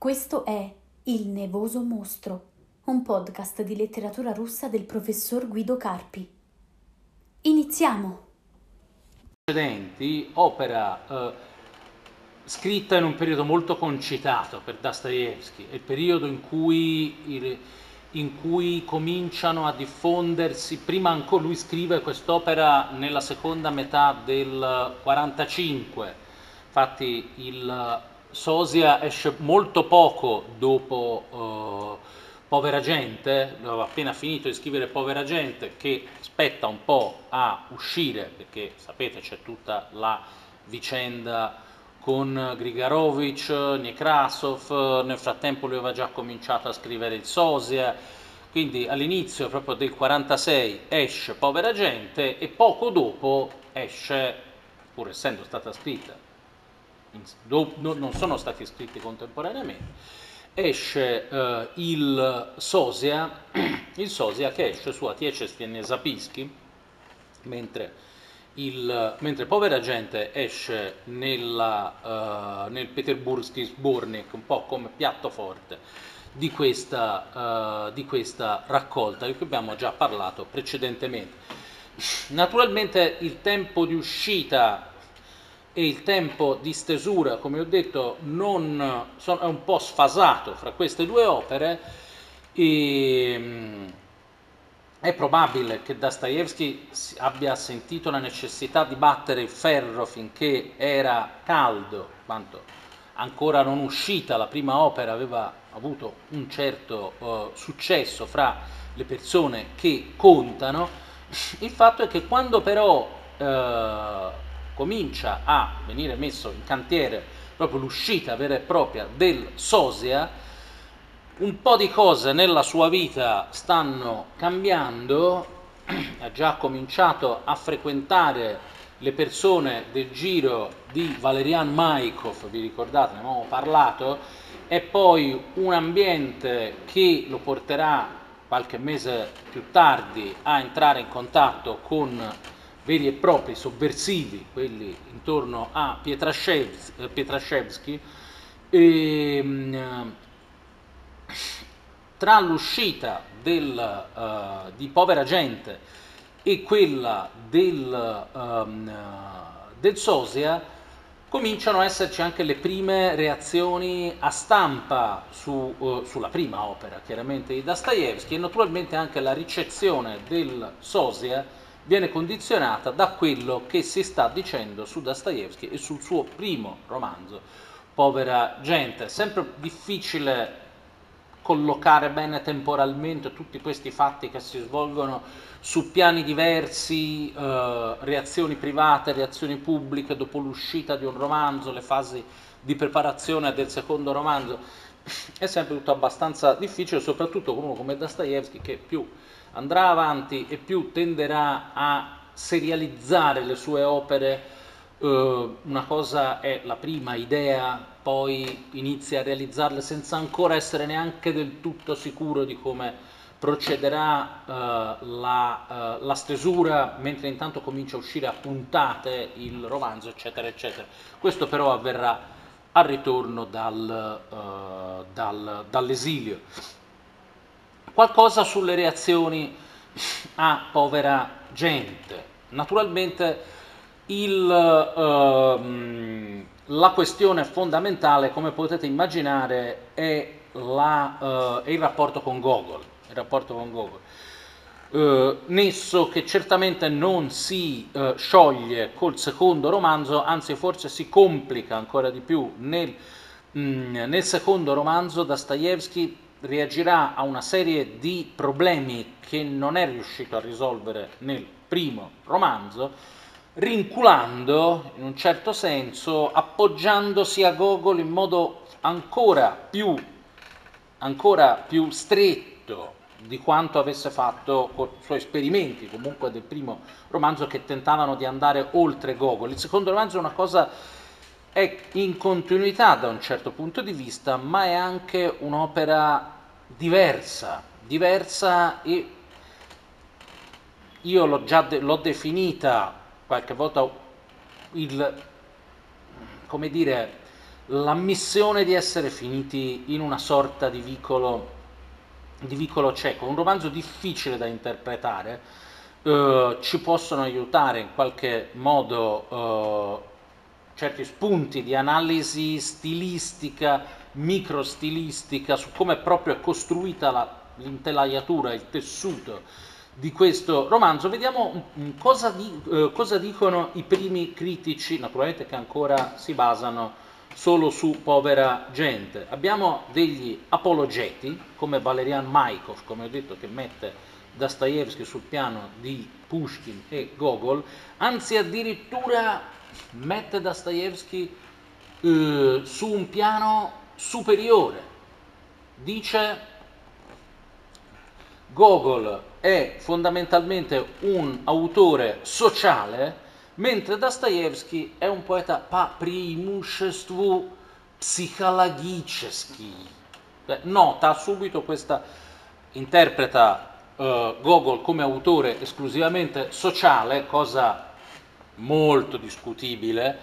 Questo è Il Nevoso Mostro, un podcast di letteratura russa del professor Guido Carpi. Iniziamo! Precedenti, opera eh, scritta in un periodo molto concitato per Dostoevsky, il periodo in cui, in cui cominciano a diffondersi, prima ancora lui scrive quest'opera nella seconda metà del 45, infatti il Sosia esce molto poco dopo uh, Povera Gente, aveva appena finito di scrivere Povera Gente, che aspetta un po' a uscire, perché sapete c'è tutta la vicenda con Grigarovic, Nekrasov, nel frattempo lui aveva già cominciato a scrivere il Sosia, quindi all'inizio proprio del 46 esce Povera Gente e poco dopo esce, pur essendo stata scritta non sono stati scritti contemporaneamente, esce uh, il Sosia, il Sosia che esce su Atiecestien Zapischi, mentre, il, mentre Povera Gente esce nella, uh, nel Peterburgsky Sbornik, un po' come piatto forte di questa, uh, di questa raccolta di cui abbiamo già parlato precedentemente. Naturalmente il tempo di uscita e il tempo di stesura, come ho detto, non, sono, è un po' sfasato fra queste due opere e mm, è probabile che Dostoevsky abbia sentito la necessità di battere il ferro finché era caldo, quanto ancora non uscita la prima opera aveva avuto un certo uh, successo fra le persone che contano. Il fatto è che quando però uh, comincia a venire messo in cantiere proprio l'uscita vera e propria del Sosia, un po' di cose nella sua vita stanno cambiando, ha già cominciato a frequentare le persone del giro di Valerian Maikov, vi ricordate, ne abbiamo parlato, è poi un ambiente che lo porterà qualche mese più tardi a entrare in contatto con veri e propri sovversivi, quelli intorno a Pietraszewski, e, ehm, tra l'uscita del, uh, di Povera Gente e quella del, um, del Sosia, cominciano a esserci anche le prime reazioni a stampa su, uh, sulla prima opera, chiaramente di Dostoevsky, e naturalmente anche la ricezione del Sosia viene condizionata da quello che si sta dicendo su Dostoevsky e sul suo primo romanzo, Povera gente. È sempre difficile collocare bene temporalmente tutti questi fatti che si svolgono su piani diversi, eh, reazioni private, reazioni pubbliche dopo l'uscita di un romanzo, le fasi di preparazione del secondo romanzo. È sempre tutto abbastanza difficile, soprattutto con uno come Dostoevsky che più andrà avanti e più tenderà a serializzare le sue opere. Uh, una cosa è la prima idea, poi inizia a realizzarle senza ancora essere neanche del tutto sicuro di come procederà uh, la, uh, la, stesura, mentre intanto comincia a uscire a puntate il romanzo, eccetera, eccetera. Questo però avverrà al ritorno dal, dal, dall'esilio qualcosa sulle reazioni a povera gente. Naturalmente il, ehm, la questione fondamentale, come potete immaginare, è, la, eh, è il rapporto con Gogol. Il rapporto con Gogol. Eh, nesso che certamente non si eh, scioglie col secondo romanzo, anzi forse si complica ancora di più nel, mh, mm, nel secondo romanzo. Dostoevsky reagirà a una serie di problemi che non è riuscito a risolvere nel primo romanzo, rinculando in un certo senso, appoggiandosi a Gogol in modo ancora più, ancora più stretto di quanto avesse fatto con i suoi esperimenti comunque del primo romanzo che tentavano di andare oltre Gogol. Il secondo romanzo è una cosa è in continuità da un certo punto di vista, ma è anche un'opera diversa, diversa e io l'ho già de- l'ho definita qualche volta il, come dire, l'ammissione di essere finiti in una sorta di vicolo, di vicolo cieco, un romanzo difficile da interpretare, eh, ci possono aiutare in qualche modo eh, certi spunti di analisi stilistica, microstilistica, su come proprio è costruita la, l'intelaiatura, il tessuto di questo romanzo, vediamo cosa, di, eh, cosa, dicono i primi critici, naturalmente che ancora si basano solo su povera gente. Abbiamo degli apologeti, come Valerian Maikov, come ho detto, che mette Dostoevsky sul piano di Pushkin e Gogol, anzi addirittura mette Dostoevsky eh, su un piano superiore. Dice Gogol è fondamentalmente un autore sociale, mentre Dostoevsky è un poeta по преимуществу psichologicheski. Nota subito questa, interpreta uh, Gogol come autore esclusivamente sociale, cosa molto discutibile,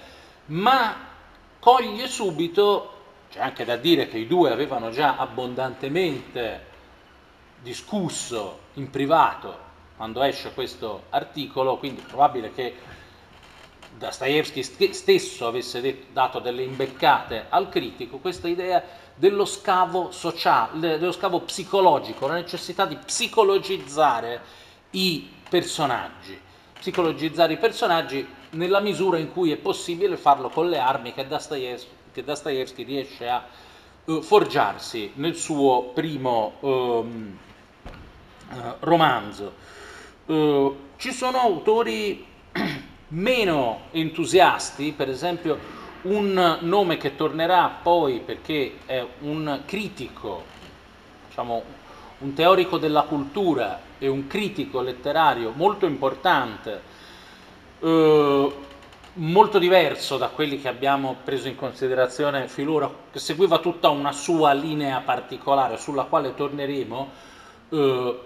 ma coglie subito, c'è anche da dire che i due avevano già abbondantemente discusso in privato quando esce questo articolo, quindi è probabile che Dostoevsky stesso avesse dato delle imbeccate al critico, questa idea dello scavo sociale, dello scavo psicologico, la necessità di psicologizzare i personaggi, psicologizzare i personaggi nella misura in cui è possibile farlo con le armi che Dostoevsky, che Dostoevsky riesce a uh, forgiarsi nel suo primo um, uh, romanzo. Uh, ci sono autori meno entusiasti, per esempio un nome che tornerà poi perché è un critico, diciamo un teorico della cultura e un critico letterario molto importante, eh, molto diverso da quelli che abbiamo preso in considerazione finora, che seguiva tutta una sua linea particolare sulla quale torneremo. Eh,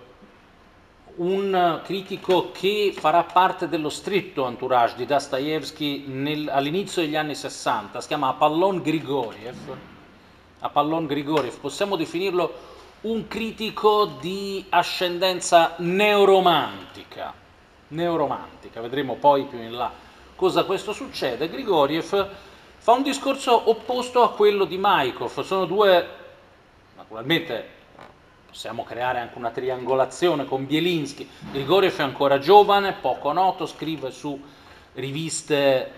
un critico che farà parte dello stretto entourage di Dostoevsky all'inizio degli anni 60, si chiama Apollon Grigoriev. Apollon Grigoriev, possiamo definirlo un critico di ascendenza neuromantica, neuromantica, vedremo poi più in là cosa questo succede. Grigoriev fa un discorso opposto a quello di Maikov, sono due, naturalmente possiamo creare anche una triangolazione con Bielinski. Grigoriev è ancora giovane, poco noto, scrive su riviste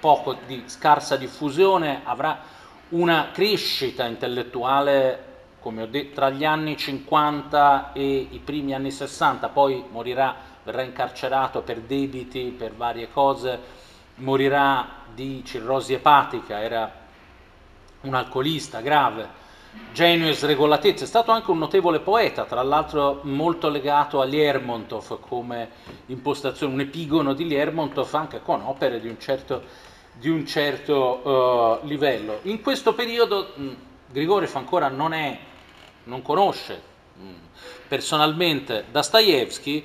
poco di scarsa diffusione, avrà una crescita intellettuale, come ho detto, tra gli anni 50 e i primi anni 60, poi morirà, verrà incarcerato per debiti, per varie cose, morirà di cirrosi epatica, era un alcolista grave genio e sregolatezza, è stato anche un notevole poeta, tra l'altro molto legato a Lermontov come impostazione, un epigono di Lermontov anche con opere di un certo, di un certo uh, livello. In questo periodo Grigoriev ancora non, è, non conosce mh, personalmente Dostoevsky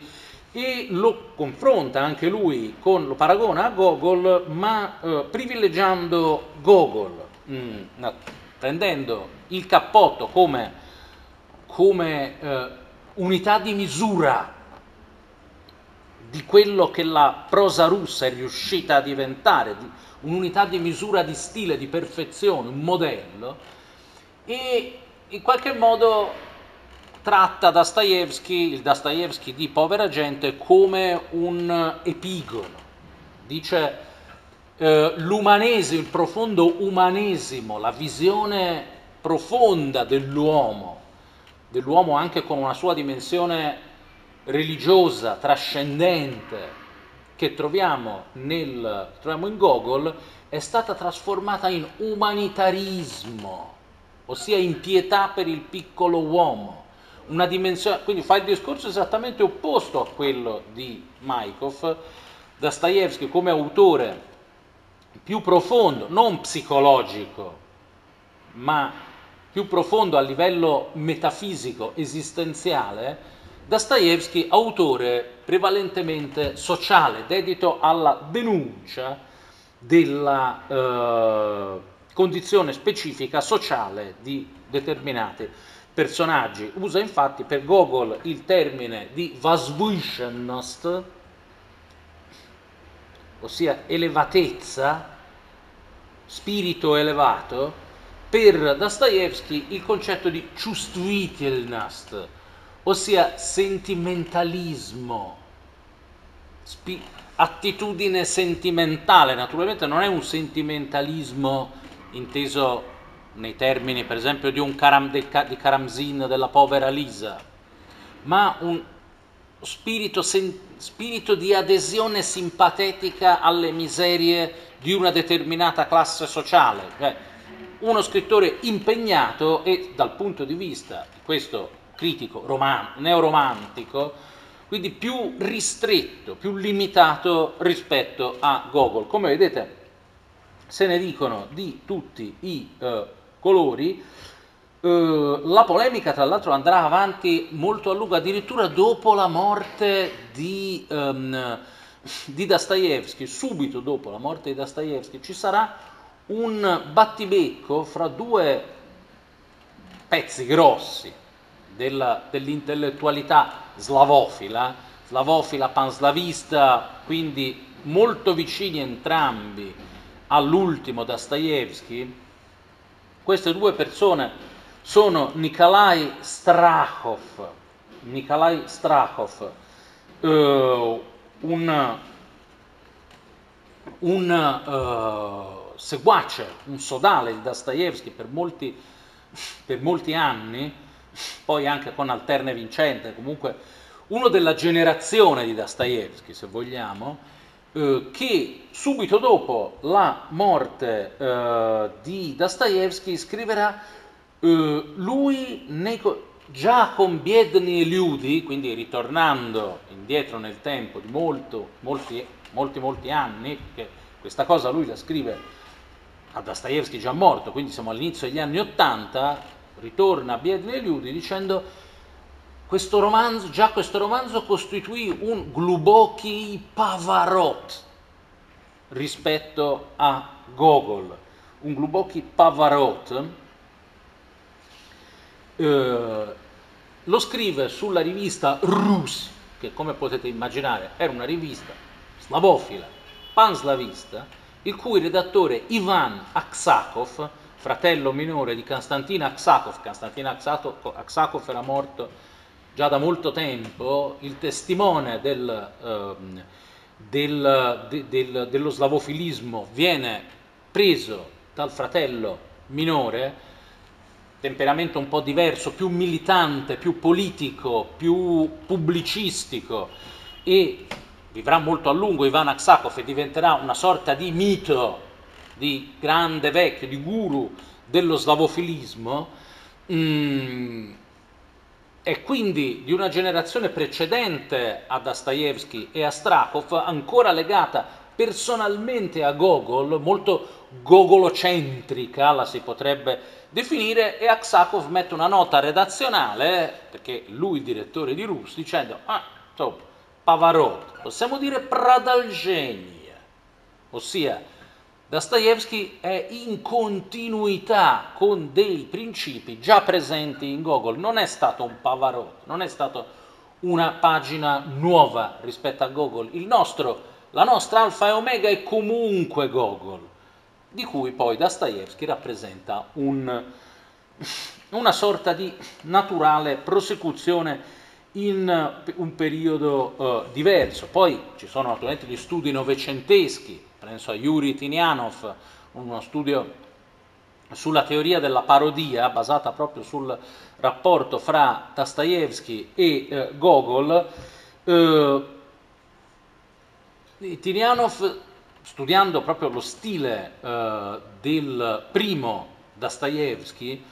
e lo confronta anche lui, con, lo paragona a Gogol, ma uh, privilegiando Gogol. Mh, prendendo il cappotto come, come eh, unità di misura di quello che la prosa russa è riuscita a diventare, un'unità di misura di stile, di perfezione, un modello, e in qualche modo tratta Dostoevsky, il Dostoevsky di Povera Gente, come un epigono. Dice eh, l'umanesimo, il profondo umanesimo, la visione profonda dell'uomo, dell'uomo anche con una sua dimensione religiosa, trascendente, che troviamo, nel, troviamo in Gogol, è stata trasformata in umanitarismo, ossia in pietà per il piccolo uomo. Una dimensione, quindi fa il discorso esattamente opposto a quello di Maikov, Dostoevsky come autore più profondo, non psicologico, ma più profondo a livello metafisico, esistenziale, Dostoevsky, autore prevalentemente sociale, dedito alla denuncia della, eh, condizione specifica sociale di determinati personaggi. Usa infatti per Gogol il termine di Vasvuishennost, ossia elevatezza, spirito elevato, per Dostoevsky il concetto di чувствительность, ossia sentimentalismo, spi- attitudine sentimentale. Naturalmente non è un sentimentalismo inteso nei termini per esempio di, un Karam, di Karamzin della povera Lisa, ma un spirito, sen, spirito di adesione simpatetica alle miserie di una determinata classe sociale. Cioè, uno scrittore impegnato e dal punto di vista di questo critico roman- neoromantico, quindi più ristretto, più limitato rispetto a Gogol. Come vedete, se ne dicono di tutti i eh, colori. Eh, la polemica, tra l'altro, andrà avanti molto a lungo, addirittura dopo la morte di, um, di Dostoevsky, subito dopo la morte di Dostoevsky, ci sarà un battibecco fra due pezzi grossi della, dell'intellettualità slavofila, slavofila panslavista, quindi molto vicini entrambi all'ultimo Dostoevsky, queste due persone sono Nikolai Strachov, Nikolai Strachov eh, un, un uh, seguace, un sodale di Dostoevsky per molti, per molti anni, poi anche con alterne vincente, comunque uno della generazione di Dostoevsky, se vogliamo, eh, che subito dopo la morte eh, di Dostoevsky scriverà eh, lui nei, già con Biedni e Liudi, quindi ritornando indietro nel tempo di molto, molti, molti, molti anni, perché questa cosa lui la scrive a Dostoevsky già morto, quindi siamo all'inizio degli anni Ottanta, ritorna a Biedni e Liudi dicendo questo romanzo, già questo romanzo costituì un Gluboki Pavarot rispetto a Gogol, un Gluboki Pavarot. Eh, lo scrive sulla rivista Rus, che come potete immaginare era una rivista slavofila, panslavista, il cui redattore Ivan Aksakov, fratello minore di Konstantin Aksakov, Konstantin Aksakov era morto già da molto tempo il testimone del, eh, del, de, del, dello slavofilismo viene preso dal fratello minore, temperamento un po' diverso, più militante, più politico, più pubblicistico e vivrà molto a lungo Ivan Aksakov e diventerà una sorta di mito, di grande vecchio, di guru dello slavofilismo. Mm, e quindi di una generazione precedente a Dostoevsky e a Strakov, ancora legata personalmente a Gogol, molto gogolocentrica la si potrebbe definire, e Aksakov mette una nota redazionale, perché lui direttore di Rus, dicendo, ah, insomma, Pavarot, possiamo dire Pradalgenia, ossia Dostoevsky è in continuità con dei principi già presenti in Gogol, non è stato un Pavarot, non è stata una pagina nuova rispetto a Gogol. Nostro, la nostra alfa e omega è comunque Gogol, di cui poi Dostoevsky rappresenta un, una sorta di naturale prosecuzione in un periodo uh, diverso. Poi ci sono naturalmente gli studi novecenteschi, penso a Yuri Tinianov, uno studio sulla teoria della parodia basata proprio sul rapporto fra Dostoevsky e eh, Gogol. Eh, Tinianov, studiando proprio lo stile eh, del primo Dostoevsky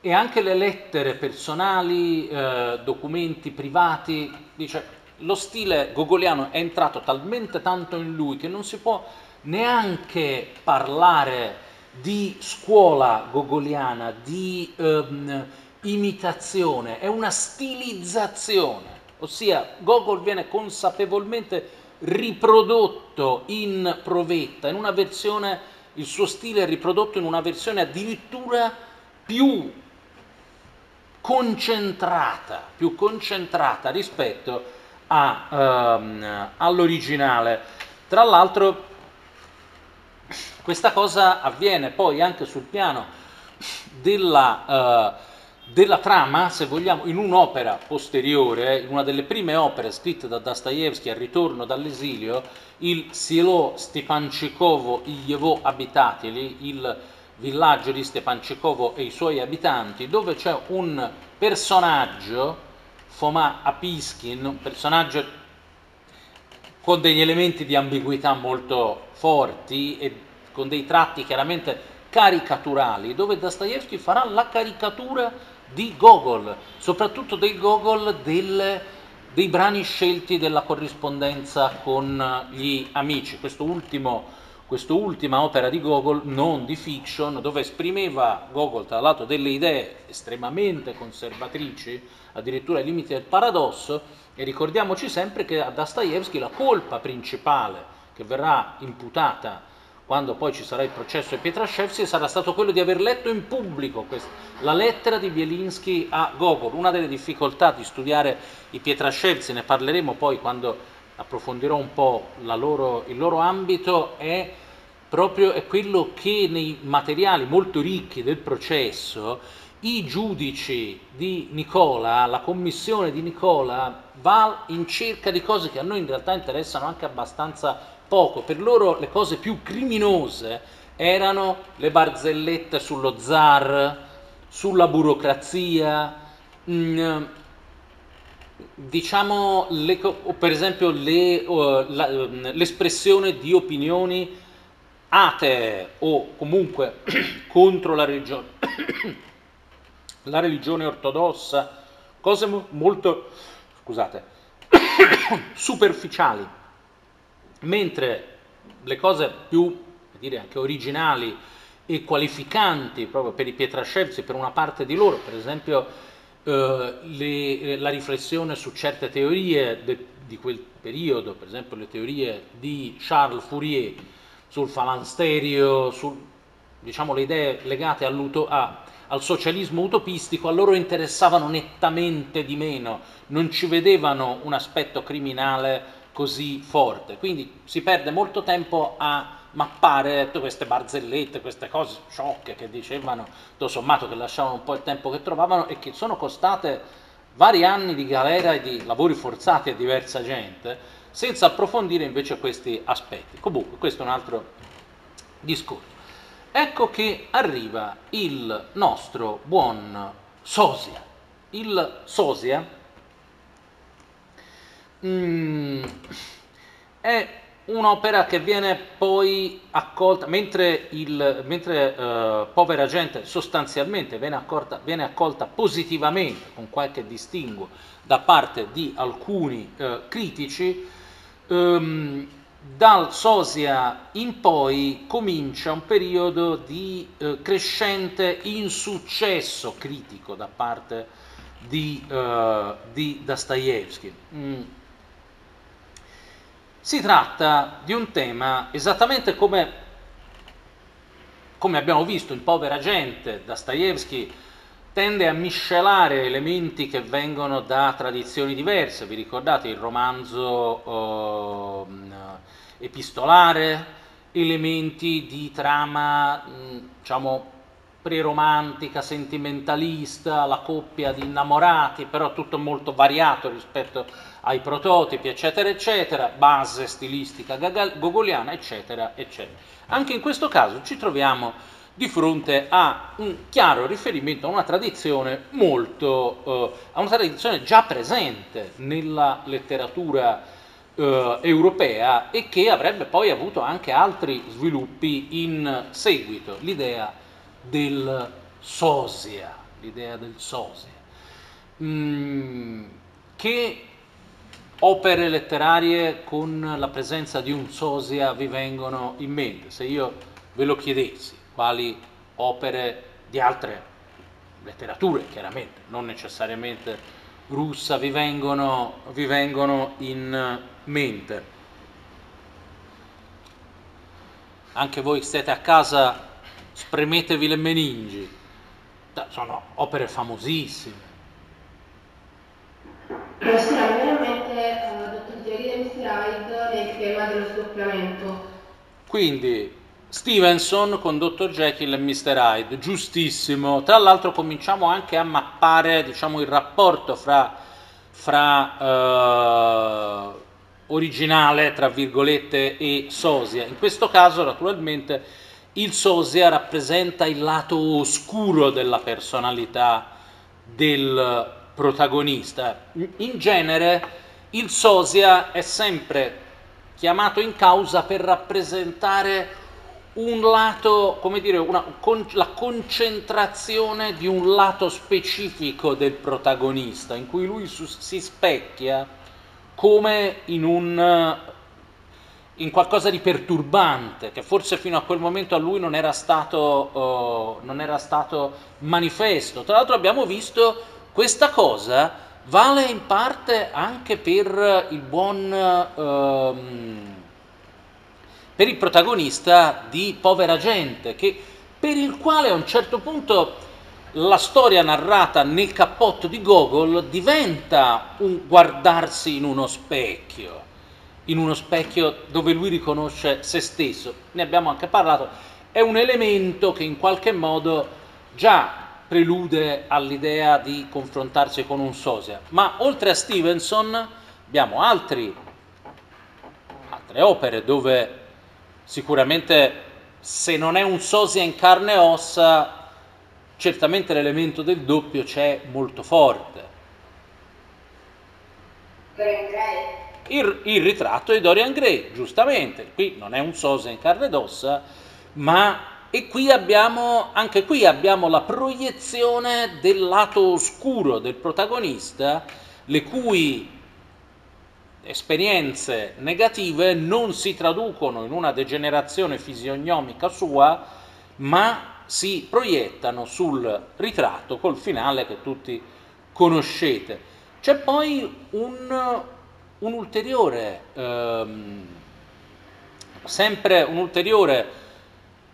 e anche le lettere personali, eh, documenti privati, dice lo stile gogoliano è entrato talmente tanto in lui che non si può neanche parlare di scuola gogoliana, di ehm, imitazione, è una stilizzazione, ossia Gogol viene consapevolmente riprodotto in provetta, in una versione il suo stile è riprodotto in una versione addirittura più concentrata, più concentrata rispetto a, ehm, all'originale. Tra l'altro questa cosa avviene poi anche sul piano della, uh, della trama, se vogliamo, in un'opera posteriore, in una delle prime opere scritte da Dostoevsky al ritorno dall'esilio, il Silo Stepanchikovo Ijevo Abitatili, il villaggio di Stepanchikovo e i suoi abitanti, dove c'è un personaggio, Foma Apiskin, un personaggio con degli elementi di ambiguità molto forti e con dei tratti chiaramente caricaturali, dove Dostoevsky farà la caricatura di Gogol, soprattutto dei Gogol del, dei brani scelti della corrispondenza con gli amici. Questo ultimo quest'ultima opera di Gogol, non di fiction, dove esprimeva Gogol tra l'altro delle idee estremamente conservatrici, addirittura ai limiti del paradosso, e ricordiamoci sempre che a Dostoevsky la colpa principale che verrà imputata quando poi ci sarà il processo di Pietraszewski, sarà stato quello di aver letto in pubblico questa, la lettera di Bielinski a Gogol. Una delle difficoltà di studiare i Pietraszewski, ne parleremo poi quando approfondirò un po' loro, il loro ambito, è proprio è quello che nei materiali molto ricchi del processo i giudici di Nicola, la commissione di Nicola, va in cerca di cose che a noi in realtà interessano anche abbastanza poco, per loro le cose più criminose erano le barzellette sullo zar, sulla burocrazia, mh, mm, diciamo le, per esempio le, uh, la, mm, l'espressione di opinioni atee o comunque contro la religione, la religione ortodossa, cose molto scusate, superficiali mentre le cose più, dire, anche originali e qualificanti proprio per i Pietraszewski, per una parte di loro, per esempio eh, le, la riflessione su certe teorie de, di quel periodo, per esempio le teorie di Charles Fourier sul falansterio, su diciamo, le idee legate a, al socialismo utopistico, a loro interessavano nettamente di meno, non ci vedevano un aspetto criminale così forte. Quindi si perde molto tempo a mappare tutte queste barzellette, queste cose sciocche che dicevano, tutto sommato che lasciavano un po' il tempo che trovavano e che sono costate vari anni di galera e di lavori forzati a diversa gente, senza approfondire invece questi aspetti. Comunque, questo è un altro discorso. Ecco che arriva il nostro buon Sosia. Il Sosia mm, è un'opera che viene poi accolta, mentre, il, mentre uh, Povera Gente sostanzialmente viene accolta, viene accolta, positivamente, con qualche distinguo, da parte di alcuni uh, critici, um, dal Sosia in poi comincia un periodo di uh, crescente insuccesso critico da parte di, di Dostoevsky. Mm si tratta di un tema esattamente come, come abbiamo visto in Povera Gente, Dostoevsky tende a miscelare elementi che vengono da tradizioni diverse, vi ricordate il romanzo eh, epistolare, elementi di trama diciamo preromantica, sentimentalista, la coppia di innamorati, però tutto molto variato rispetto ai prototipi, eccetera, eccetera, base stilistica gogoliana, eccetera, eccetera. Anche in questo caso ci troviamo di fronte a un chiaro riferimento a una tradizione molto, eh, a una tradizione già presente nella letteratura eh, europea e che avrebbe poi avuto anche altri sviluppi in seguito, l'idea del sosia, l'idea del sosia, mm, che opere letterarie con la presenza di un sosia vi vengono in mente? Se io ve lo chiedessi, quali opere di altre letterature, chiaramente, non necessariamente russa, vi vengono, vi vengono in mente? anche voi che siete a casa spremetevi le meningi, sono opere famosissime. Sembra veramente uh, Dottor Jerry e Mr. Hyde nel tema dello scoppiamento. Quindi Stevenson con Dr. Jekyll e Mr. Hyde, giustissimo. Tra l'altro cominciamo anche a mappare diciamo, il rapporto fra, fra eh, originale, tra virgolette, e sosia. In questo caso, naturalmente, il sosia rappresenta il lato oscuro della personalità del protagonista. In genere il sosia è sempre chiamato in causa per rappresentare un lato, come dire, una, con, la concentrazione di un lato specifico del protagonista, in cui lui su, si specchia come in un in qualcosa di perturbante, che forse fino a quel momento a lui non era stato, uh, non era stato manifesto. Tra l'altro abbiamo visto questa cosa vale in parte anche per il buon... Uh, per il protagonista di Povera gente, che, per il quale a un certo punto la storia narrata nel cappotto di Gogol diventa un guardarsi in uno specchio, in uno specchio dove lui riconosce se stesso. Ne abbiamo anche parlato, è un elemento che in qualche modo già prelude all'idea di confrontarsi con un sosia. Ma oltre a Stevenson abbiamo altri, altre opere dove Sicuramente se non è un sosia in carne e ossa, certamente l'elemento del doppio c'è molto forte. Il, il, ritratto di Dorian Gray, giustamente, qui non è un sosia in carne ed ossa, ma e qui abbiamo, anche qui abbiamo la proiezione del lato oscuro del protagonista, le cui esperienze negative non si traducono in una degenerazione fisionomica sua, ma si proiettano sul ritratto col finale che tutti conoscete. C'è poi un, un ulteriore, ehm, sempre un ulteriore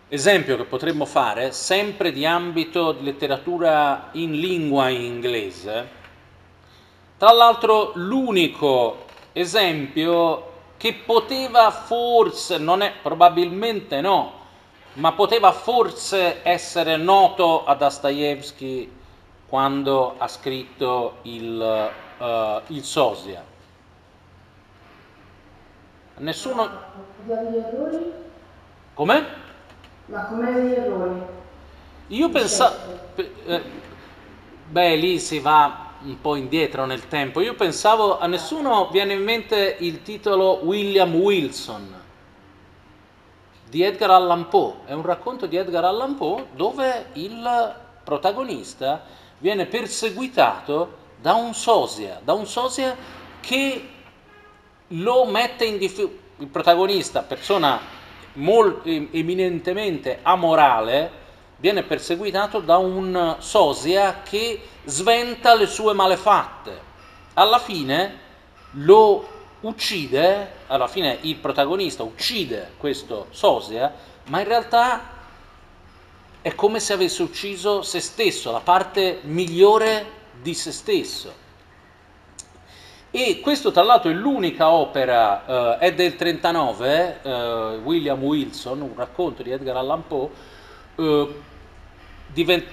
esempio che potremmo fare, sempre di ambito di letteratura in lingua inglese. Tra l'altro l'unico esempio che poteva forse, non è probabilmente no, ma poteva forse essere noto a Dostoevsky quando ha scritto il, uh, il Sosia. Nessuno... Come? Ma come gli errori? Io pensavo... Eh, beh, lì si va un po' indietro nel tempo. Io pensavo, a nessuno viene in mente il titolo William Wilson di Edgar Allan Poe. È un racconto di Edgar Allan Poe dove il protagonista viene perseguitato da un sosia, da un sosia che lo mette in difficoltà. Il protagonista, persona molto, eminentemente amorale, viene perseguitato da un sosia che sventa le sue malefatte. Alla fine lo uccide, alla fine il protagonista uccide questo sosia, ma in realtà è come se avesse ucciso se stesso, la parte migliore di se stesso. E questo tra l'altro è l'unica opera, eh, è del 39, eh, William Wilson, un racconto di Edgar Allan Poe, eh, divent-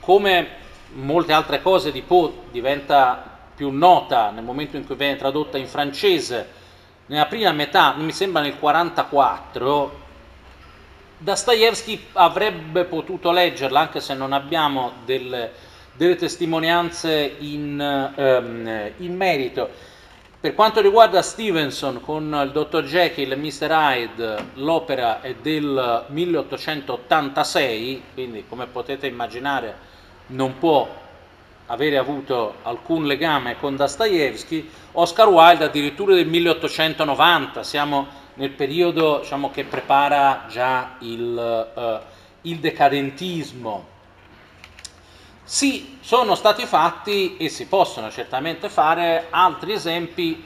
come molte altre cose di Poe diventa più nota nel momento in cui viene tradotta in francese, nella prima metà, mi sembra nel 1944, Dostoevsky avrebbe potuto leggerla, anche se non abbiamo delle, delle testimonianze in, um, in, merito. Per quanto riguarda Stevenson con il dottor Jekyll e Mr. Hyde, l'opera è del 1886, quindi come potete immaginare non può avere avuto alcun legame con Dostoevsky, Oscar Wilde addirittura del 1890, siamo nel periodo diciamo, che prepara già il, uh, il decadentismo. Sì, sono stati fatti e si possono certamente fare altri esempi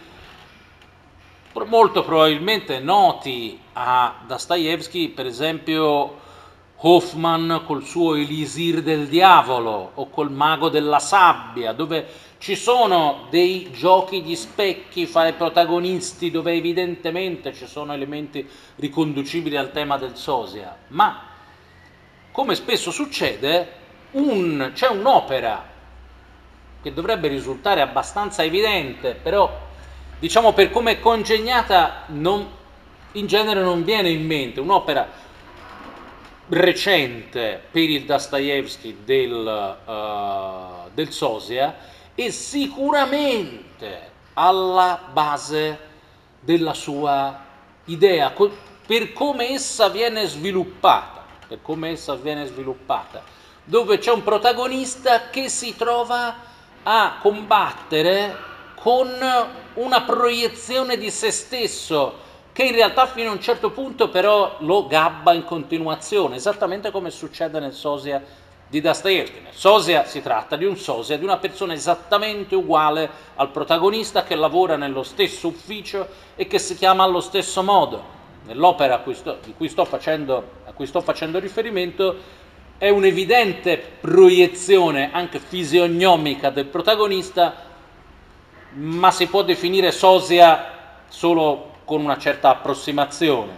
molto probabilmente noti a Dostoevsky, per esempio Hoffman col suo Elisir del diavolo o col mago della sabbia, dove ci sono dei giochi di specchi fra i protagonisti dove evidentemente ci sono elementi riconducibili al tema del sosia, ma come spesso succede un, c'è un'opera che dovrebbe risultare abbastanza evidente, però diciamo per come è congegnata non, in genere non viene in mente, un'opera recente per il Dostoevsky del, uh, del Sosia e sicuramente alla base della sua idea, per come essa viene sviluppata, per come essa viene sviluppata, dove c'è un protagonista che si trova a combattere con una proiezione di se stesso che in realtà fino a un certo punto però lo gabba in continuazione, esattamente come succede nel sosia di Dostoevsky. Nel sosia si tratta di un sosia, di una persona esattamente uguale al protagonista che lavora nello stesso ufficio e che si chiama allo stesso modo. Nell'opera a cui sto, cui facendo, a cui sto facendo riferimento è un'evidente proiezione anche fisionomica del protagonista, ma si può definire sosia solo con una certa approssimazione.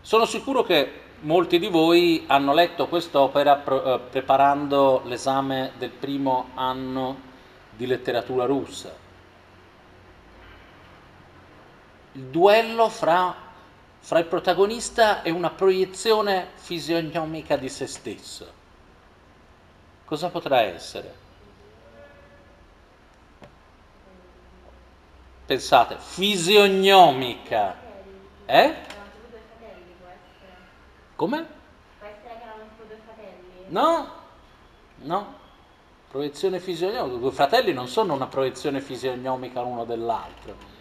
Sono sicuro che molti di voi hanno letto quest'opera eh, preparando l'esame del primo anno di letteratura russa. Il duello fra, fra il protagonista e una proiezione fisionomica di se stesso. Cosa potrà essere? pensate, fisionomica. Eh? Come? No, no. Proiezione fisionomica. Due fratelli non sono una proiezione fisionomica l'uno dell'altro.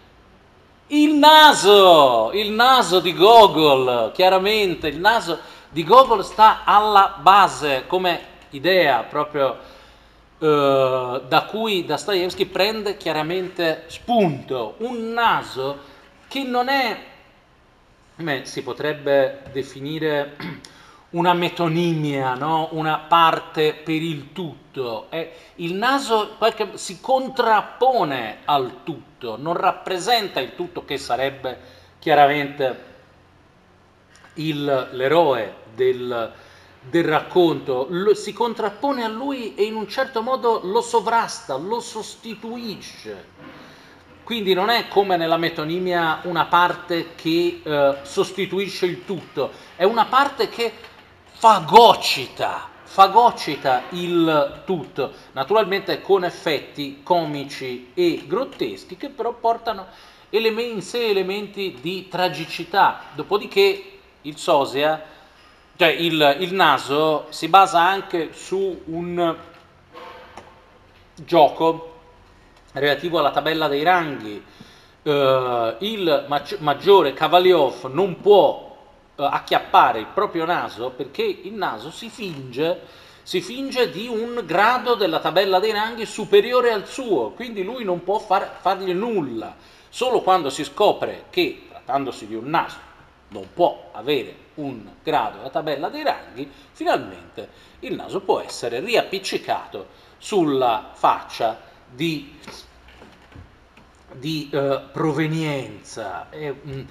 Il naso, il naso di Gogol, chiaramente, il naso di Gogol sta alla base come idea proprio eh, da cui Dostoevsky prende chiaramente spunto, un naso che non è, beh, si potrebbe definire una metonimia, no? una parte per il tutto. È, il naso si contrappone al tutto, non rappresenta il tutto che sarebbe chiaramente il, l'eroe del, del racconto, lo, si contrappone a lui e in un certo modo lo sovrasta, lo sostituisce. Quindi non è come nella metonimia una parte che eh, sostituisce il tutto, è una parte che fagocita, fagocita il tutto, naturalmente con effetti comici e grotteschi che però portano in sé elementi di tragicità. Dopodiché il Sosia cioè il, il naso si basa anche su un gioco relativo alla tabella dei ranghi. Uh, il maggiore Cavaliov non può acchiappare il proprio naso perché il naso si finge, si finge, di un grado della tabella dei ranghi superiore al suo, quindi lui non può far, fargli nulla. Solo quando si scopre che, trattandosi di un naso, non può avere un grado la tabella dei ranghi, finalmente il naso può essere riappiccicato sulla faccia di, di eh, provenienza. E, mh,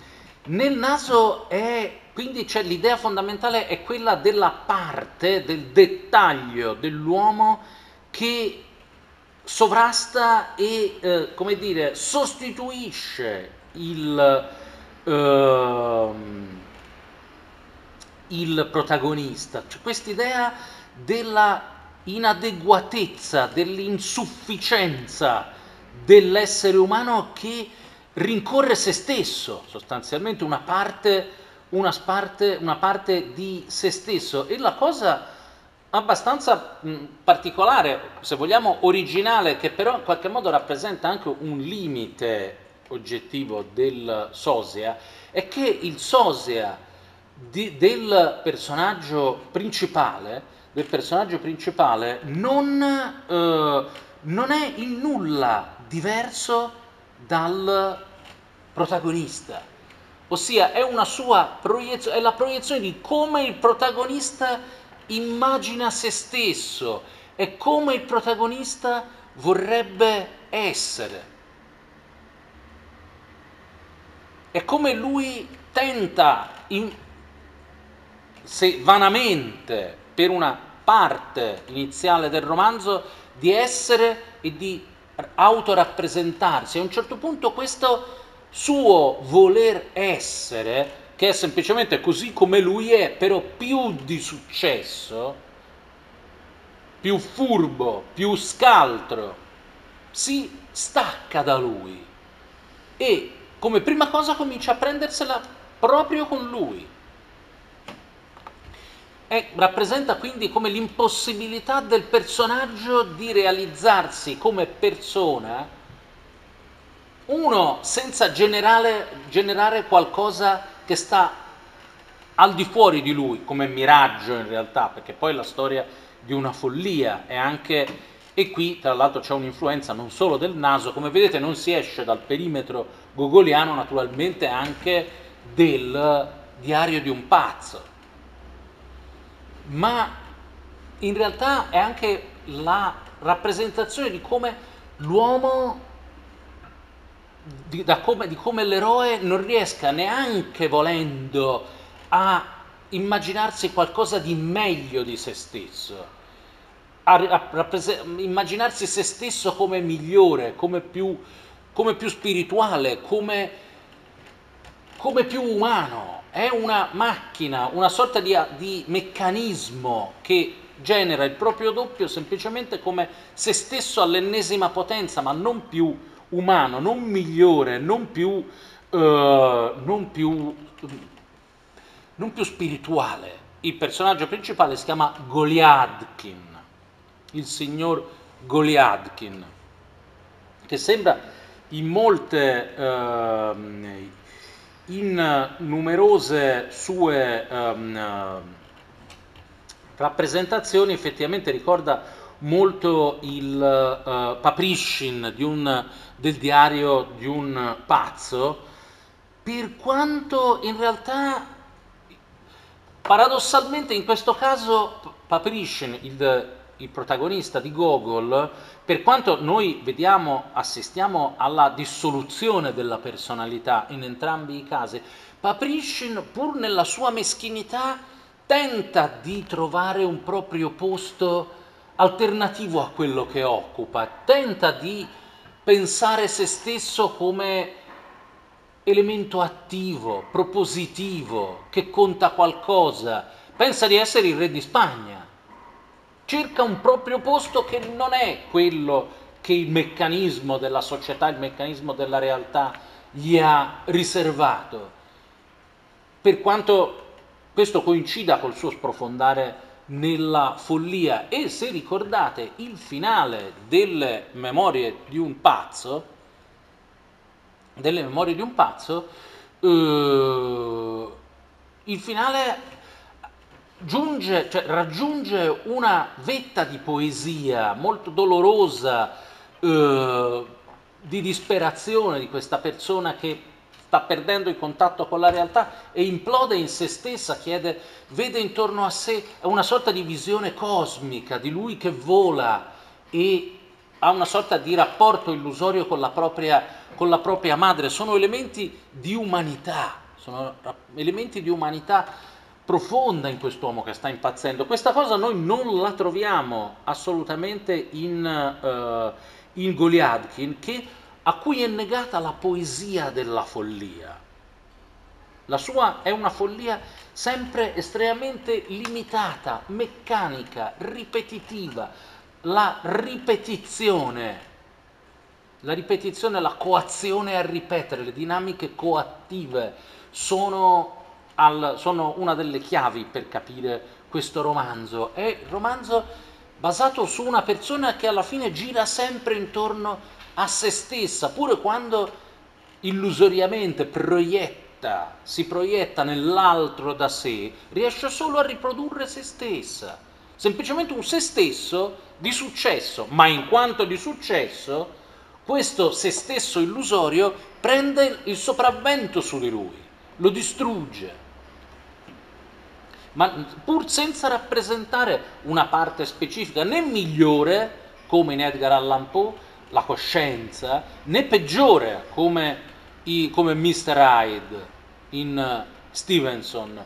nel naso è, quindi c'è l'idea fondamentale è quella della parte, del dettaglio dell'uomo che sovrasta e, eh, come dire, sostituisce il... Uh, il protagonista, cioè quest'idea della inadeguatezza, dell'insufficienza dell'essere umano che rincorre se stesso, sostanzialmente una parte, una parte, una parte di se stesso. E la cosa abbastanza mh, particolare, se vogliamo originale, che però in qualche modo rappresenta anche un limite oggettivo del sosia, è che il sosia di, del personaggio principale del personaggio principale non, eh, non è in nulla diverso dal protagonista, ossia è, proiezio- è la proiezione di come il protagonista immagina se stesso e come il protagonista vorrebbe essere. È come lui tenta, in, se vanamente, per una parte iniziale del romanzo, di essere e di autorappresentarsi. A un certo punto questo suo voler essere, che è semplicemente così come lui è, però più di successo, più furbo, più scaltro, si stacca da lui e come prima cosa comincia a prendersela proprio con lui. E rappresenta quindi come l'impossibilità del personaggio di realizzarsi come persona, uno senza generare, generare qualcosa che sta al di fuori di lui, come miraggio in realtà, perché poi la storia di una follia è anche e qui tra l'altro c'è un'influenza non solo del naso, come vedete non si esce dal perimetro gogoliano naturalmente anche del diario di un pazzo, ma in realtà è anche la rappresentazione di come l'uomo, di, come, di come l'eroe non riesca neanche volendo a immaginarsi qualcosa di meglio di se stesso a, rappres- immaginarsi se stesso come migliore, come più, come più spirituale, come, come, più umano. È una macchina, una sorta di, di meccanismo che genera il proprio doppio semplicemente come se stesso all'ennesima potenza, ma non più umano, non migliore, non più, uh, non più, non più spirituale. Il personaggio principale si chiama Goliadkin il signor Goliadkin, che sembra in molte, eh, in numerose sue eh, rappresentazioni effettivamente ricorda molto il uh, Paprishin di un, del diario di un pazzo, per quanto in realtà paradossalmente in questo caso Paprishin, il il protagonista di Gogol, per quanto noi vediamo, assistiamo alla dissoluzione della personalità in entrambi i casi, Paprishin, pur nella sua meschinità, tenta di trovare un proprio posto alternativo a quello che occupa, tenta di pensare se stesso come elemento attivo, propositivo, che conta qualcosa, pensa di essere il re di Spagna cerca un proprio posto che non è quello che il meccanismo della società, il meccanismo della realtà gli ha riservato. Per quanto questo coincida col suo sprofondare nella follia e se ricordate il finale delle memorie di un pazzo, delle memorie di un pazzo, eh, il finale giunge, cioè, raggiunge una vetta di poesia molto dolorosa, eh, di disperazione di questa persona che sta perdendo il contatto con la realtà e implode in se stessa, chiede, vede intorno a sé una sorta di visione cosmica di lui che vola e ha una sorta di rapporto illusorio con la propria, con la propria madre. Sono elementi di umanità, sono elementi di umanità profonda in quest'uomo che sta impazzendo. Questa cosa noi non la troviamo assolutamente in, uh, in Goliadkin, che, a cui è negata la poesia della follia. La sua è una follia sempre estremamente limitata, meccanica, ripetitiva. La ripetizione, la ripetizione, la coazione a ripetere, le dinamiche coattive sono al, sono una delle chiavi per capire questo romanzo. È il romanzo basato su una persona che alla fine gira sempre intorno a se stessa, pure quando illusoriamente proietta, si proietta nell'altro da sé, riesce solo a riprodurre se stessa. semplicemente un se stesso di successo, ma in quanto di successo, questo se stesso illusorio prende il sopravvento su di lui, lo distrugge, ma pur senza rappresentare una parte specifica, né migliore, come in Edgar Allan Poe, la coscienza, né peggiore, come, i, come Mr. Hyde in Stevenson.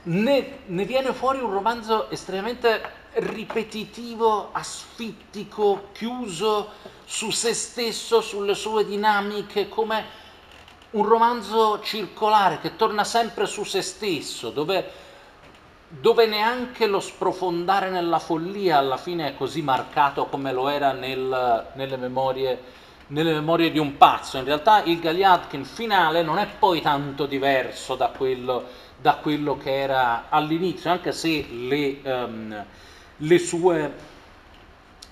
Ne, ne viene fuori un romanzo estremamente ripetitivo, asfittico, chiuso su se stesso, sulle sue dinamiche, come un romanzo circolare che torna sempre su se stesso, dove dove neanche lo sprofondare nella follia alla fine è così marcato come lo era nel, nelle, memorie, nelle, memorie, di un pazzo. In realtà il Galiadkin finale non è poi tanto diverso da quello, da quello che era all'inizio, anche se le, um, le sue,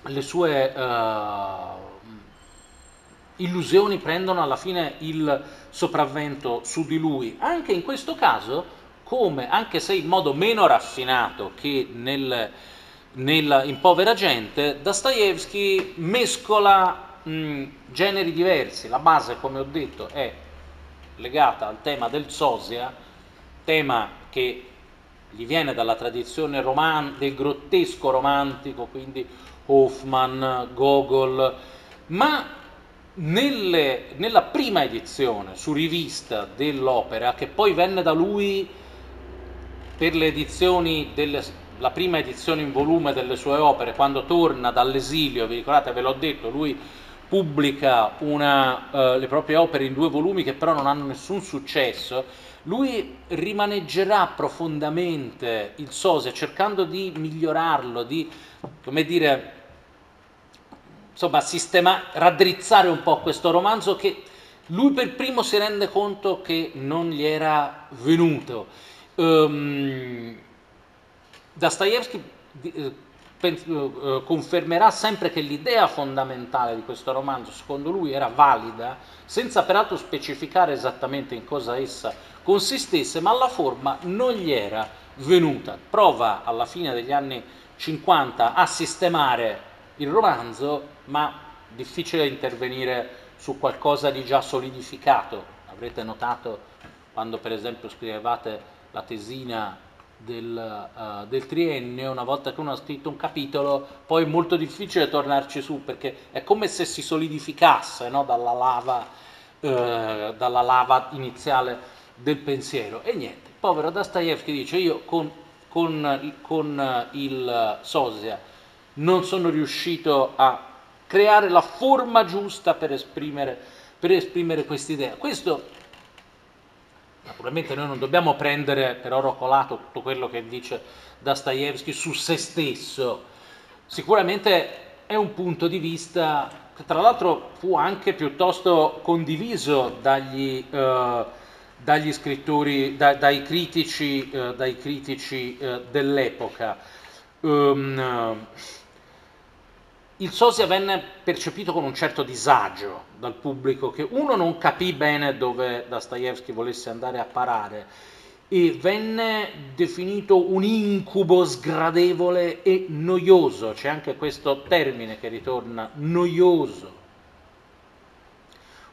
le sue uh, illusioni prendono alla fine il sopravvento su di lui. Anche in questo caso come, anche se in modo meno raffinato che nel, nel, in Povera Gente, Dostoevsky mescola mh, generi diversi. La base, come ho detto, è legata al tema del sosia, tema che gli viene dalla tradizione roman- del grottesco romantico, quindi Hoffman, Gogol, ma nelle, nella prima edizione su rivista dell'opera, che poi venne da lui per le edizioni delle, la prima edizione in volume delle sue opere, quando torna dall'esilio, vi ricordate, ve l'ho detto, lui pubblica una, uh, le proprie opere in due volumi che però non hanno nessun successo, lui rimaneggerà profondamente il Sosia cercando di migliorarlo, di, come dire, insomma, sistema, raddrizzare un po' questo romanzo che lui per primo si rende conto che non gli era venuto Um, Dostoevsky eh, eh, confermerà sempre che l'idea fondamentale di questo romanzo, secondo lui, era valida, senza peraltro specificare esattamente in cosa essa consistesse, ma la forma non gli era venuta. Prova alla fine degli anni 50 a sistemare il romanzo, ma difficile intervenire su qualcosa di già solidificato. Avrete notato quando per esempio scrivevate la tesina del, uh, del, triennio, una volta che uno ha scritto un capitolo, poi è molto difficile tornarci su perché è come se si solidificasse no? dalla, lava, uh, dalla, lava, iniziale del pensiero. E niente, povero Dostoevsky dice io con, con, con il Sosia non sono riuscito a creare la forma giusta per esprimere, per esprimere quest'idea. Questo Naturalmente noi non dobbiamo prendere per oro colato tutto quello che dice Dostoevsky su se stesso, sicuramente è un punto di vista che tra l'altro fu anche piuttosto condiviso dagli, eh, dagli scrittori, da, dai critici, eh, dai critici eh, dell'epoca. Um, il sosia venne percepito con un certo disagio dal pubblico che uno non capì bene dove Dostoevsky volesse andare a parare e venne definito un incubo sgradevole e noioso, c'è anche questo termine che ritorna, noioso.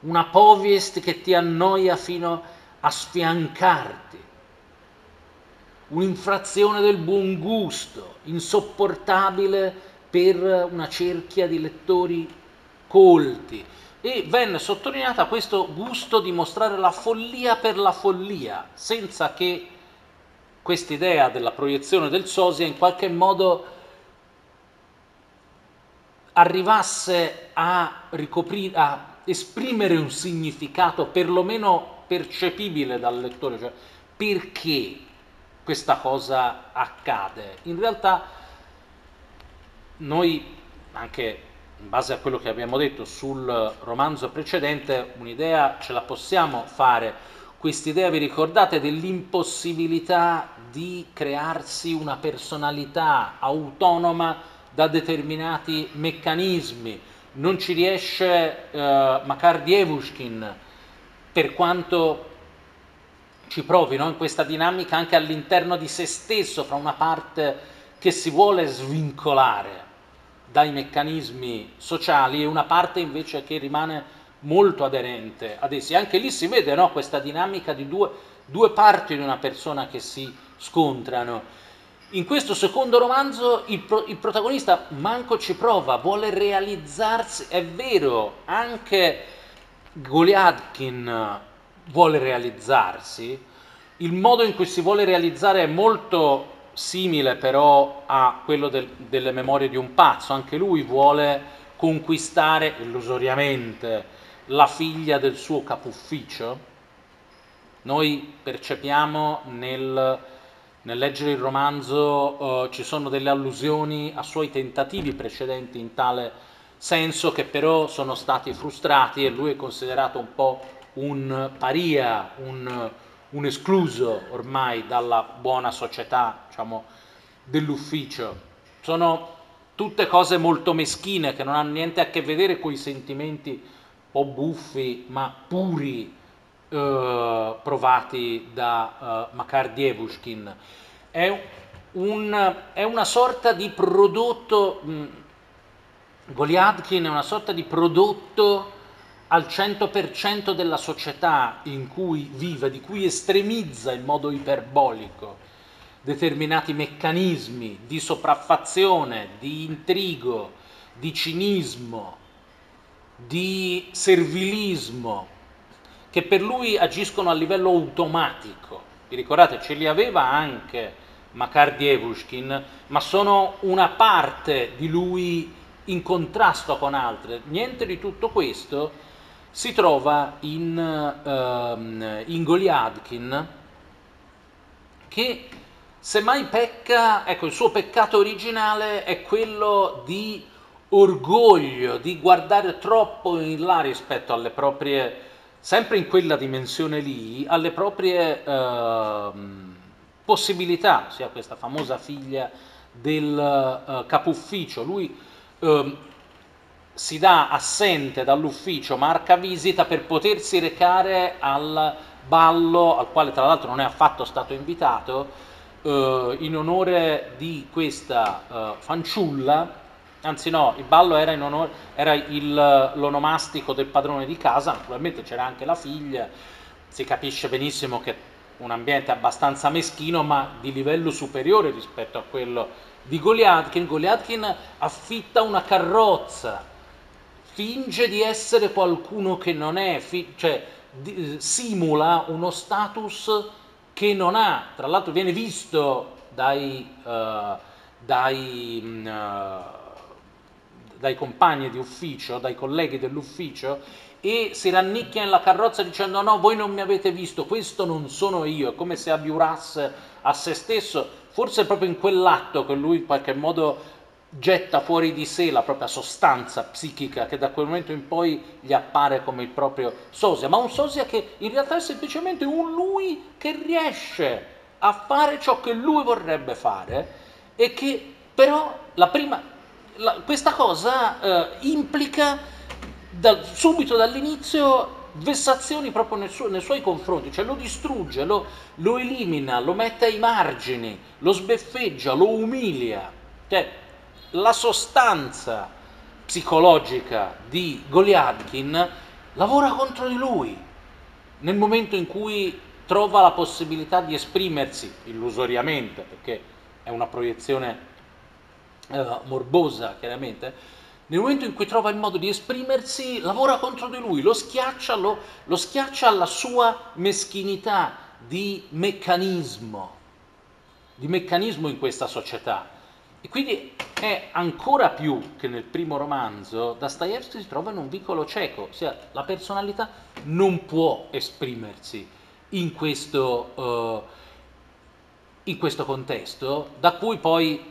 Una povest che ti annoia fino a sfiancarti, un'infrazione del buon gusto, insopportabile per una cerchia di lettori colti e venne sottolineata questo gusto di mostrare la follia per la follia, senza che quest'idea della proiezione del sosia in qualche modo arrivasse a, ricoprire, a esprimere un significato perlomeno percepibile dal lettore, cioè perché questa cosa accade. In realtà noi, anche in base a quello che abbiamo detto sul romanzo precedente, un'idea ce la possiamo fare. Quest'idea, vi ricordate, dell'impossibilità di crearsi una personalità autonoma da determinati meccanismi. Non ci riesce eh, Makar Dievushkin, per quanto ci provi no? in questa dinamica anche all'interno di se stesso, fra una parte che si vuole svincolare dai meccanismi sociali e una parte invece che rimane molto aderente ad essi. Anche lì si vede no, questa dinamica di due, due parti di una persona che si scontrano. In questo secondo romanzo il, pro, il, protagonista manco ci prova, vuole realizzarsi, è vero, anche Goliadkin vuole realizzarsi, il modo in cui si vuole realizzare è molto simile però a quello del, delle memorie di un pazzo, anche lui vuole conquistare illusoriamente la figlia del suo capufficio. Noi percepiamo nel, nel leggere il romanzo, uh, ci sono delle allusioni a suoi tentativi precedenti in tale senso che però sono stati frustrati e lui è considerato un po' un paria, un, un escluso ormai dalla buona società diciamo, dell'ufficio. Sono tutte cose molto meschine che non hanno niente a che vedere con i sentimenti un po' buffi ma puri eh, provati da eh, Makar Dievushkin. È, un, è, una sorta di prodotto, mh, Goliadkin è una sorta di prodotto al 100% della società in cui vive, di cui estremizza in modo iperbolico determinati meccanismi di sopraffazione, di intrigo, di cinismo, di servilismo, che per lui agiscono a livello automatico. Vi ricordate, ce li aveva anche Makar Dievushkin, ma sono una parte di lui in contrasto con altre. Niente di tutto questo si trova in, uh, in Goliadkin che semmai pecca, ecco il suo peccato originale è quello di orgoglio, di guardare troppo in là rispetto alle proprie, sempre in quella dimensione lì, alle proprie uh, possibilità, sia questa famosa figlia del uh, capufficio. Lui uh, si dà assente dall'ufficio marca visita per potersi recare al ballo, al quale tra l'altro non è affatto stato invitato, eh, in onore di questa eh, fanciulla, anzi no, il ballo era, onore, era il, l'onomastico del padrone di casa, naturalmente c'era anche la figlia, si capisce benissimo che un ambiente abbastanza meschino ma di livello superiore rispetto a quello di Goliatkin. Goliatkin affitta una carrozza finge di essere qualcuno che non è, cioè di- simula uno status che non ha, tra l'altro viene visto dai, uh, dai, uh, dai compagni di ufficio, dai colleghi dell'ufficio e si rannicchia nella carrozza dicendo no, voi non mi avete visto, questo non sono io, è come se abiurasse a se stesso, forse è proprio in quell'atto che lui in qualche modo getta fuori di sé la propria sostanza psichica che da quel momento in poi gli appare come il proprio sosia, ma un sosia che in realtà è semplicemente un lui che riesce a fare ciò che lui vorrebbe fare e che però la prima, la, questa cosa eh, implica da, subito dall'inizio vessazioni proprio nel suo, nei suoi confronti, cioè lo distrugge, lo, lo elimina, lo mette ai margini, lo sbeffeggia, lo umilia. Cioè, la sostanza psicologica di Goliadkin lavora contro di lui nel momento in cui trova la possibilità di esprimersi illusoriamente, perché è una proiezione eh, morbosa chiaramente, nel momento in cui trova il modo di esprimersi, lavora contro di lui, lo schiaccia, lo, lo schiaccia alla sua meschinità di meccanismo, di meccanismo in questa società. E quindi è ancora più che nel primo romanzo, Dostoevsky si trova in un vicolo cieco, ossia la personalità non può esprimersi in questo, uh, in questo contesto, da cui poi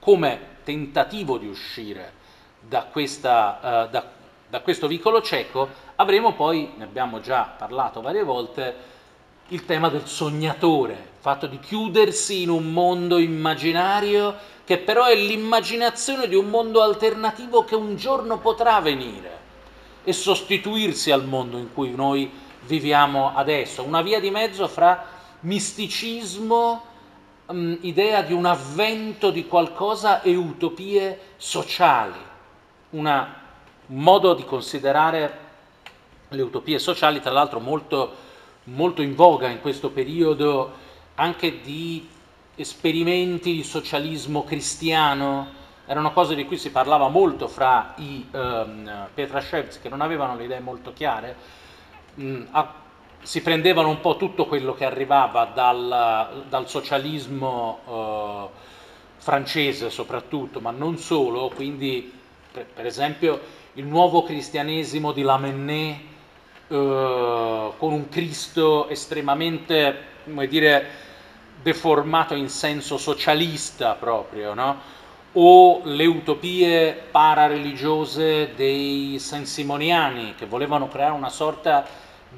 come tentativo di uscire da, questa, uh, da, da questo vicolo cieco avremo poi, ne abbiamo già parlato varie volte, il tema del sognatore, il fatto di chiudersi in un mondo immaginario che però è l'immaginazione di un mondo alternativo che un giorno potrà venire e sostituirsi al mondo in cui noi viviamo adesso, una via di mezzo fra misticismo idea di un avvento di qualcosa e utopie sociali, un modo di considerare le utopie sociali, tra l'altro molto, molto in voga in questo periodo anche di esperimenti di socialismo cristiano, erano cose di cui si parlava molto fra i um, Petrashevs che non avevano le idee molto chiare, mh, a, si prendevano un po' tutto quello che arrivava dal, dal socialismo uh, francese soprattutto, ma non solo, quindi per, per esempio il nuovo cristianesimo di Lamennais uh, con un Cristo estremamente, come dire, deformato in senso socialista proprio, no? o le utopie parareligiose dei sensimoniani che volevano creare una sorta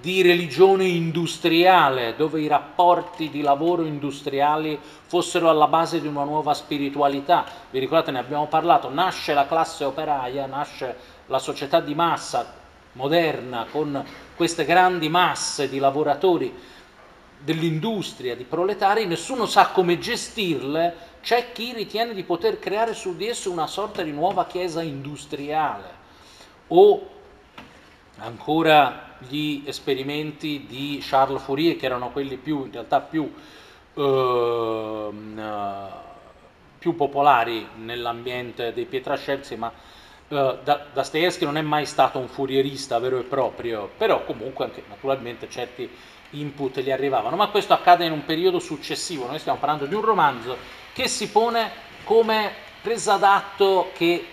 di religione industriale dove i rapporti di lavoro industriali fossero alla base di una nuova spiritualità. Vi ricordate, ne abbiamo parlato, nasce la classe operaia, nasce la società di massa moderna con queste grandi masse di lavoratori dell'industria, di proletari, nessuno sa come gestirle, c'è chi ritiene di poter creare su di esso una sorta di nuova chiesa industriale. O ancora gli esperimenti di Charles Fourier che erano quelli più, in realtà più, eh, più popolari nell'ambiente dei Pietrascelsi, ma eh, Dostoevsky non è mai stato un furierista vero e proprio, però comunque anche naturalmente certi input gli arrivavano, ma questo accade in un periodo successivo, noi stiamo parlando di un romanzo che si pone come presa d'atto che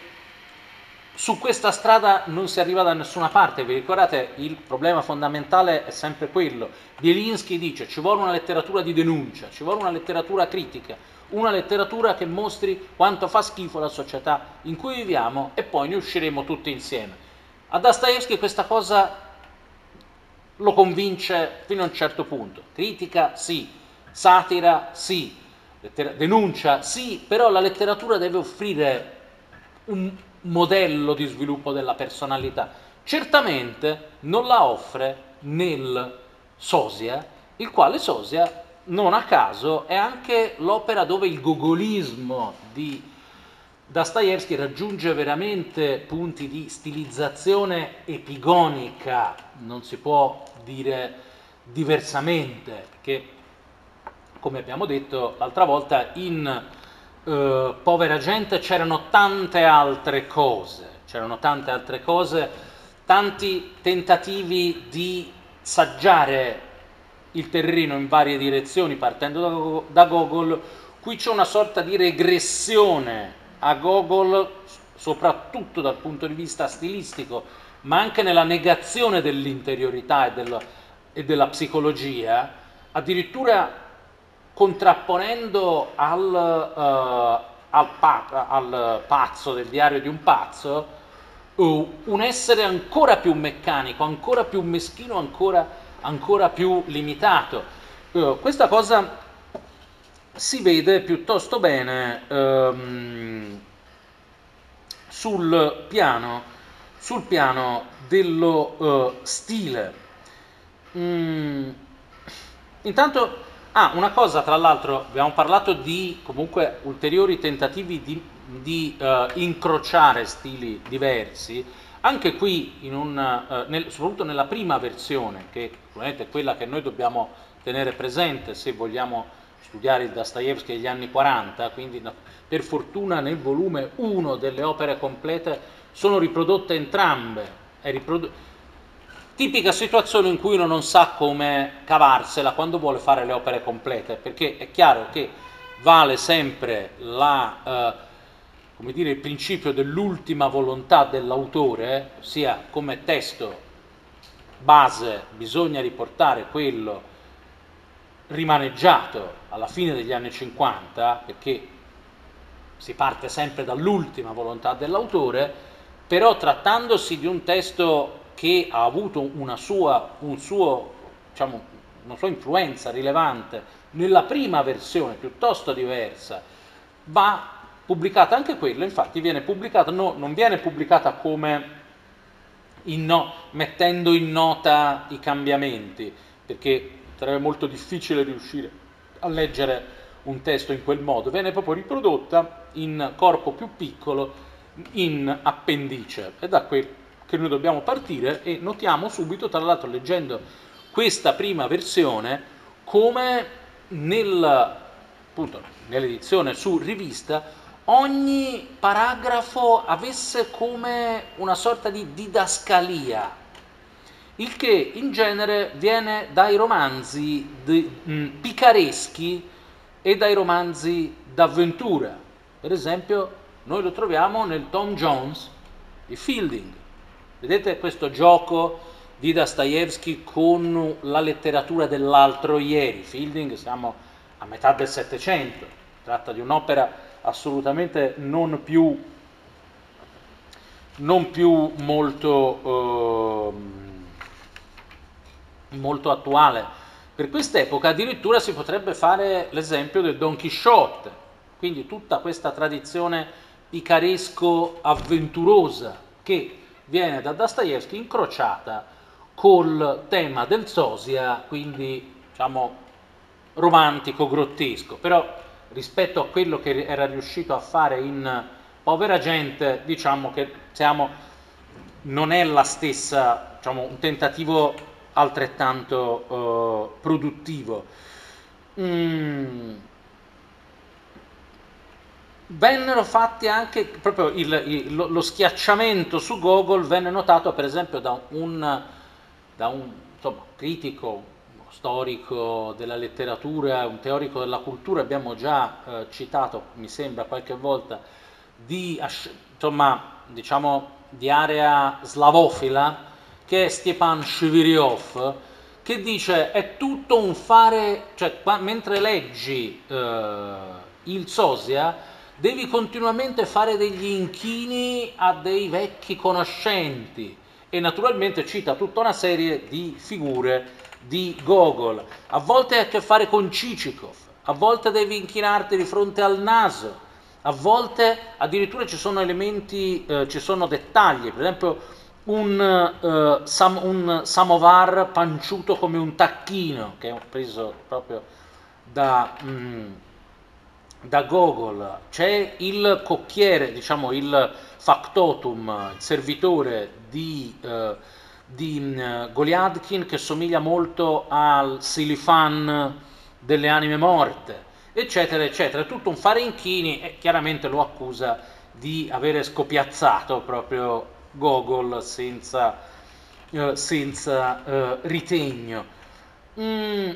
su questa strada non si arriva da nessuna parte, vi ricordate il problema fondamentale è sempre quello, Bielinski dice ci vuole una letteratura di denuncia, ci vuole una letteratura critica, una letteratura che mostri quanto fa schifo la società in cui viviamo e poi ne usciremo tutti insieme. A Dostoevsky questa cosa lo convince fino a un certo punto. Critica sì, satira sì, denuncia sì, però la letteratura deve offrire un modello di sviluppo della personalità. Certamente non la offre nel Sosia, il quale Sosia non a caso è anche l'opera dove il gogolismo di Dostoevsky raggiunge veramente punti di stilizzazione epigonica, non si può dire diversamente, perché come abbiamo detto l'altra volta in eh, Povera gente c'erano tante altre cose, c'erano tante altre cose, tanti tentativi di saggiare il terreno in varie direzioni partendo da, da Gogol, qui c'è una sorta di regressione a Gogol, soprattutto dal punto di vista stilistico, ma anche nella negazione dell'interiorità e, del, e della psicologia, addirittura contrapponendo al, uh, al, pa- al, pazzo del diario di un pazzo uh, un essere ancora più meccanico, ancora più meschino, ancora, ancora più limitato. Uh, questa cosa si vede piuttosto bene ehm, sul, piano, sul, piano, dello stile. Mm. Intanto, ah, una cosa tra l'altro, abbiamo parlato di comunque ulteriori tentativi di, di uh, incrociare stili diversi, anche qui, un, uh, nel, soprattutto nella prima versione, che è quella che noi dobbiamo tenere presente se vogliamo studiare il Dostoevsky degli anni 40, quindi per fortuna nel volume 1 delle opere complete sono riprodotte entrambe. Tipica situazione in cui uno non sa come cavarsela quando vuole fare le opere complete, perché è chiaro che vale sempre la, eh, dire, il principio dell'ultima volontà dell'autore, ossia come testo base bisogna riportare quello rimaneggiato alla fine degli anni 50, perché si parte sempre dall'ultima volontà dell'autore, però trattandosi di un testo che ha avuto una sua, un suo, diciamo, una sua influenza rilevante nella prima versione, piuttosto diversa, va pubblicata anche quella, infatti viene pubblicata, no, non viene pubblicata come in no, mettendo in nota i cambiamenti, perché sarebbe molto difficile riuscire a leggere un testo in quel modo, viene proprio riprodotta in corpo più piccolo, in appendice. È da qui che noi dobbiamo partire e notiamo subito, tra l'altro leggendo questa prima versione, come nel, appunto, nell'edizione su rivista ogni paragrafo avesse come una sorta di didascalia, il che in genere viene dai romanzi di, mh, picareschi e dai romanzi d'avventura. Per esempio, noi lo troviamo nel Tom Jones di Fielding. Vedete questo gioco di Dostoevsky con la letteratura dell'altro ieri. Fielding siamo a metà del Settecento, tratta di un'opera assolutamente non più, non più molto, eh, molto attuale per quest'epoca addirittura si potrebbe fare l'esempio del Don Chisciotte, quindi tutta questa tradizione picaresco-avventurosa che viene da Dostoevsky incrociata col tema del sosia, quindi diciamo romantico-grottesco, però rispetto a quello che era riuscito a fare in Povera gente, diciamo che siamo, non è la stessa, diciamo, un tentativo altrettanto uh, produttivo. Mm. Vennero fatti anche proprio il, il, lo, lo, schiacciamento su Google venne notato per esempio da un, da un insomma, critico, storico della letteratura, un teorico della cultura, abbiamo già eh, citato, mi sembra qualche volta, di, insomma, diciamo, di area slavofila, che è Stepan Shviriov, che dice è tutto un fare, cioè qua, mentre leggi eh, il Sosia, devi continuamente fare degli inchini a dei vecchi conoscenti. E naturalmente cita tutta una serie di figure di Gogol. A volte hai a che fare con Cicikov, a volte devi inchinarti di fronte al naso, a volte addirittura ci sono elementi, eh, ci sono dettagli, per esempio un, uh, sam, un, samovar panciuto come un tacchino, che è preso proprio da, mm, da Gogol. C'è il cocchiere, diciamo il factotum, il servitore di, uh, di um, Goliadkin che somiglia molto al Silifan delle anime morte, eccetera, eccetera. Tutto un fare inchini e chiaramente lo accusa di avere scopiazzato proprio Gogol senza, eh, senza eh, ritegno. Mm.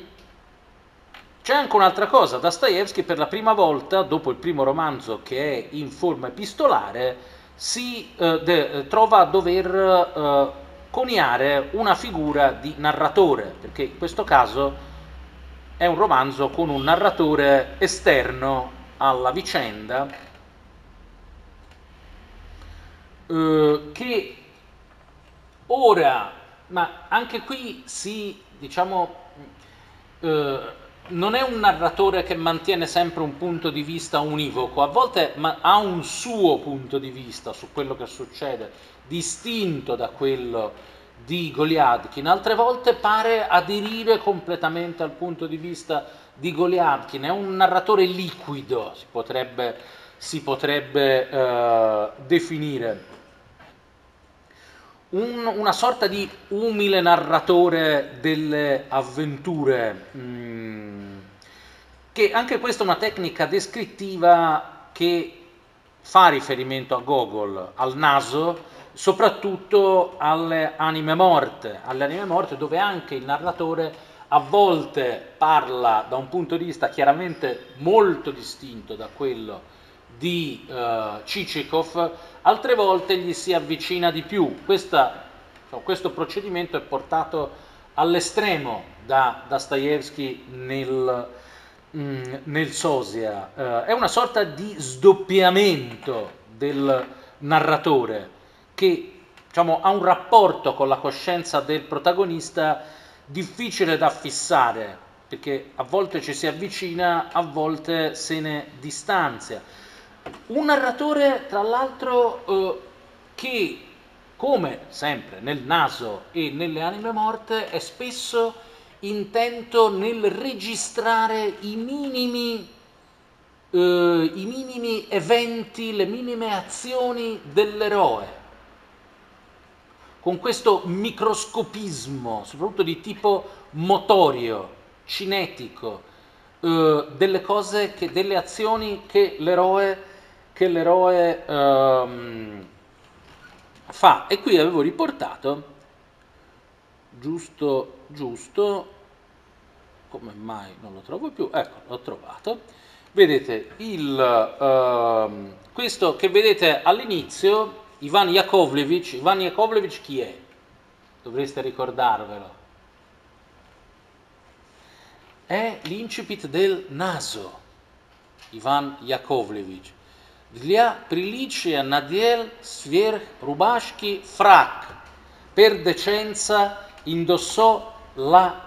C'è anche un'altra cosa, Dostoevsky per la prima volta, dopo il primo romanzo che è in forma epistolare, si eh, de, trova a dover eh, coniare una figura di narratore, perché in questo caso è un romanzo con un narratore esterno alla vicenda eh, che ora, ma anche qui si, diciamo, eh, non è un narratore che mantiene sempre un punto di vista univoco, a volte ha un suo punto di vista su quello che succede, distinto da quello di Goliadkin, altre volte pare aderire completamente al punto di vista di Goliadkin, è un narratore liquido, si potrebbe, si potrebbe eh, definire. Un, una sorta di umile narratore delle avventure, mm, che anche questa è una tecnica descrittiva che fa riferimento a Gogol, al naso, soprattutto alle anime morte, alle anime morte dove anche il narratore a volte parla da un punto di vista chiaramente molto distinto da quello di uh, Cicikov, altre volte gli si avvicina di più. Questa, questo procedimento è portato all'estremo da Dostoevsky nel, mm, nel Sosia. Uh, è una sorta di sdoppiamento del narratore che diciamo, ha un rapporto con la coscienza del protagonista difficile da fissare, perché a volte ci si avvicina, a volte se ne distanzia. Un narratore, tra l'altro, eh, che, come sempre nel naso e nelle anime morte, è spesso intento nel registrare i minimi eh, i minimi eventi, le minime azioni dell'eroe, con questo microscopismo, soprattutto di tipo motorio, cinetico, eh, delle cose, che, delle azioni che l'eroe, che l'eroe ehm, fa. E qui avevo riportato, giusto, giusto, come mai non lo trovo più? Ecco, l'ho trovato. Vedete, il, uh, questo che vedete all'inizio, Ivan Yakovlevich, Ivan Yakovlevich chi è? Dovreste ricordarvelo. È l'incipit del naso, Ivan Yakovlevich. Для приличия надел сверх рубашки фрак. Per decenza indossò la,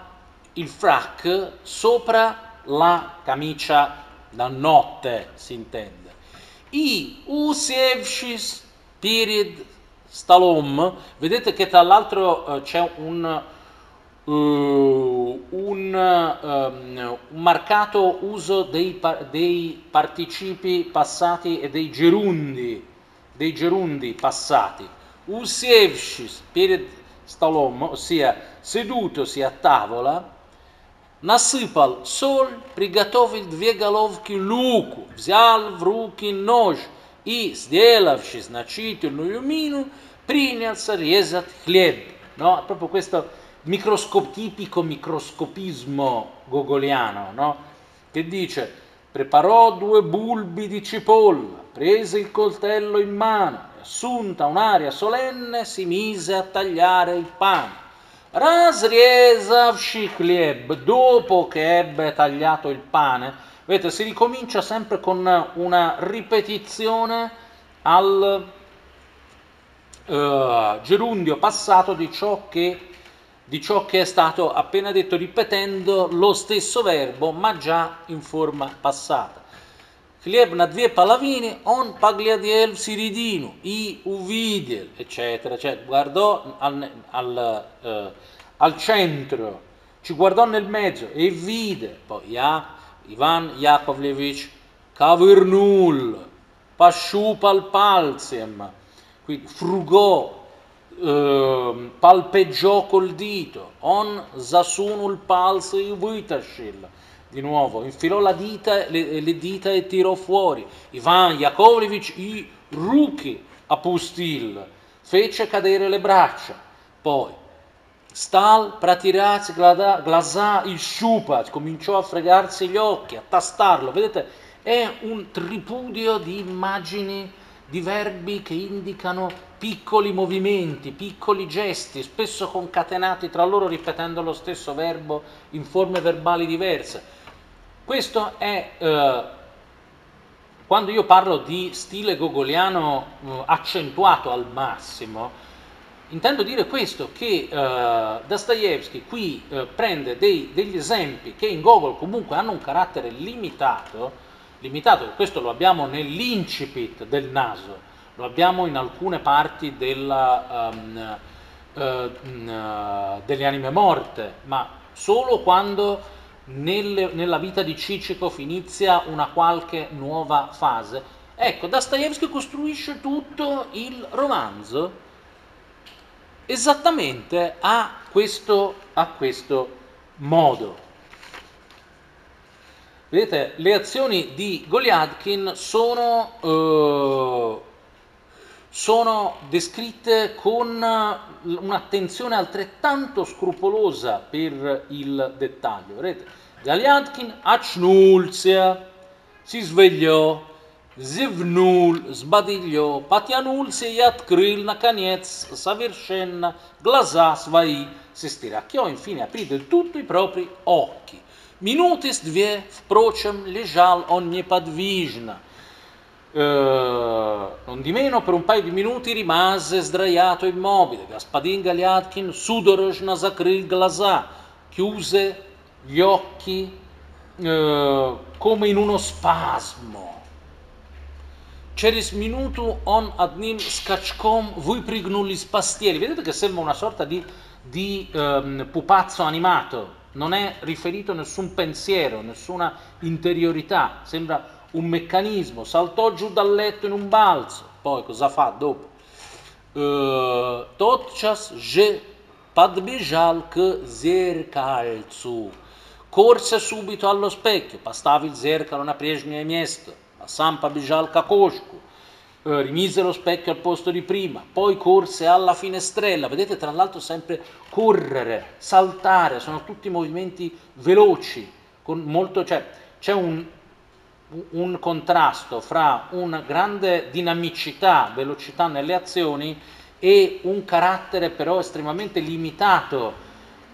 il frac sopra la camicia da notte, si intende. I usevshis period stalom, vedete che tra l'altro eh, c'è un, uh, un, um, un, marcato uso dei, par dei participi passati e dei gerundi, dei gerundi passati. Usievshis period перед stallom, ossia sedutosi a tavola, насыпал соль, приготовил две головки луку, взял в руки нож и, сделавши значительную мину, принялся резать хлеб. No? Proprio questo microscop- tipico microscopismo gogoliano, no? che dice preparò due bulbi di cipolla, prese il coltello in mano e assunta un'aria solenne si mise a tagliare il pane. Razriesavshi Kleb, dopo che ebbe tagliato il pane, vedete, si ricomincia sempre con una ripetizione al uh, gerundio passato di ciò, che, di ciò che è stato appena detto, ripetendo lo stesso verbo, ma già in forma passata. Хлеб на две половины, он поглядел в середину и увидел, eccetera, cioè guardò al, al, eh, al centro, ci guardò nel mezzo e vide, poi ja, Ivan Yakovlevich Kavernul, Pashupal Palsem, quindi frugò, eh, palpeggiò col dito, on zasunul palse vitashil, di nuovo, infilò dita, le, le, dita e tirò fuori. Ivan Yakovlevich i ruki a pustil, fece cadere le braccia. Poi, Stal pratirats glasa il sciupat, cominciò a fregarsi gli occhi, a tastarlo. Vedete, è un tripudio di immagini, di verbi che indicano piccoli movimenti, piccoli gesti, spesso concatenati tra loro ripetendo lo stesso verbo in forme verbali diverse. Questo è, eh, quando io parlo di stile gogoliano eh, accentuato al massimo, intendo dire questo, che eh, Dostoevsky qui eh, prende dei, degli esempi che in Gogol comunque hanno un carattere limitato, limitato, questo lo abbiamo nell'incipit del naso, lo abbiamo in alcune parti della, um, uh, delle anime morte, ma solo quando nelle, nella vita di Cicikov inizia una qualche nuova fase. Ecco, Dostoevsky costruisce tutto il romanzo esattamente a questo, a questo modo. Vedete, le azioni di Goliadkin sono, eh, sono descritte con un'attenzione altrettanto scrupolosa per il dettaglio. Vedete, Galiadkin очнулся, si svegliò, зевнул, сбодильо, потянулся и открыл, наконец, совершенно глаза свои, si stiracchiò, infine aprì del tutto i propri occhi. Минуты с две, впрочем, лежал он неподвижно. Uh, non di meno, per un paio di minuti rimase sdraiato immobile. Gaspadin Galiatkin судорожно закрыл глаза, chiuse gli occhi uh, come in uno spasmo. Через минуту он одним скачком выпрыгнул из постели. Vedete che sembra una sorta di, di um, pupazzo animato, non è riferito nessun pensiero, nessuna interiorità, sembra un meccanismo, saltò giù dal letto in un balzo, poi cosa fa dopo? Eh, Totchas je padbijal k zerkalcu, corse subito allo specchio, pastavi il zercalo na prejnje mjesto, a sam padbijal ka rimise lo specchio al posto di prima, poi corse alla finestrella, vedete tra l'altro sempre correre, saltare, sono tutti movimenti veloci, molto, cioè, c'è un, un contrasto fra una grande dinamicità, velocità nelle azioni e un carattere però estremamente limitato,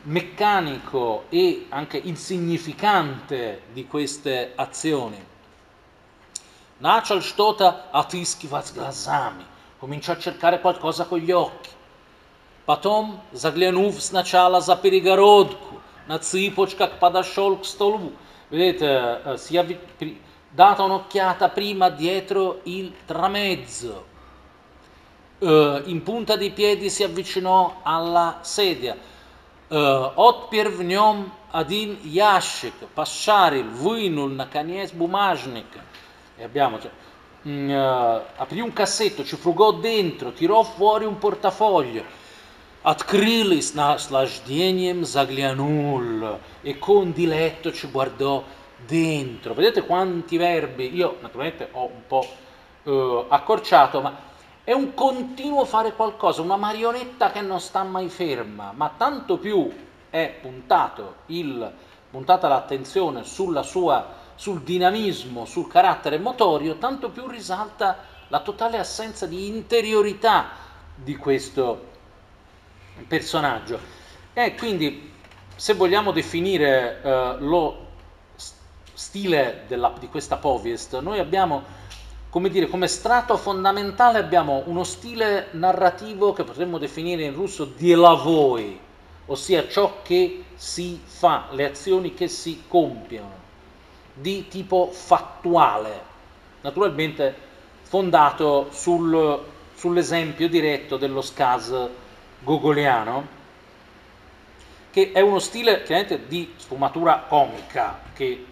meccanico e anche insignificante di queste azioni. Начал что-то отыскивать глазами, cominciò a cercare qualcosa con gli occhi. Потом, заглянув сначала за перегородку, на цыпочках подошел к столу. Vedete, si avvi- data un'occhiata prima dietro il tramezzo, uh, in punta di piedi si avvicinò alla sedia. Отпер в нем один ящик, пошарил, вынул наконец бумажник. E abbiamo, cioè, uh, aprì un cassetto, ci frugò dentro, tirò fuori un portafoglio. Открыл с наслаждением заглянул e con diletto ci guardò dentro. Vedete quanti verbi? Io naturalmente ho un po' uh, accorciato, ma è un continuo fare qualcosa, una marionetta che non sta mai ferma, ma tanto più è puntato il, puntata l'attenzione sulla sua, sul dinamismo, sul carattere motorio, tanto più risalta la totale assenza di interiorità di questo personaggio. E quindi, se vogliamo definire eh, lo stile della, di questa povest, noi abbiamo come dire, come strato fondamentale abbiamo uno stile narrativo che potremmo definire in russo dielavoi, ossia ciò che si fa, le azioni che si compiono, di tipo fattuale, naturalmente fondato sul, sull'esempio diretto dello scas gogoliano, che è uno stile chiaramente di sfumatura comica, che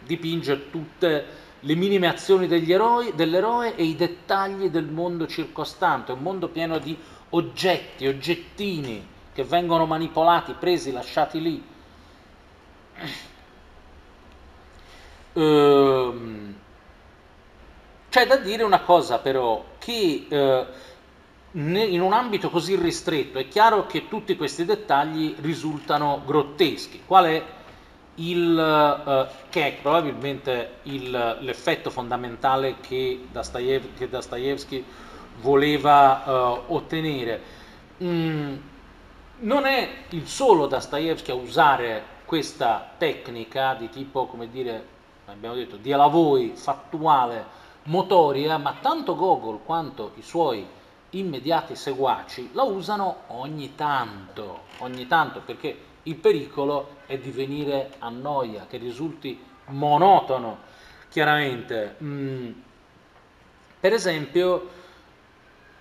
dipinge tutte le minime azioni eroi, dell'eroe e i dettagli del mondo circostante, un mondo pieno di oggetti, oggettini che vengono manipolati, presi, lasciati lì. Ehm, c'è da dire una cosa però, che eh, in un ambito così ristretto è chiaro che tutti questi dettagli risultano grotteschi. Qual è il, eh, che è probabilmente il, l'effetto fondamentale che, Dostoev, che Dostoevsky voleva eh, ottenere. Mm, non è il solo Dostoevsky a usare questa tecnica di tipo, come dire, abbiamo detto, di voi, fattuale, motoria, ma tanto Gogol quanto i suoi immediati seguaci la usano ogni tanto, ogni tanto perché il pericolo è di venire a noia, che risulti monotono, chiaramente. Mm. Per esempio,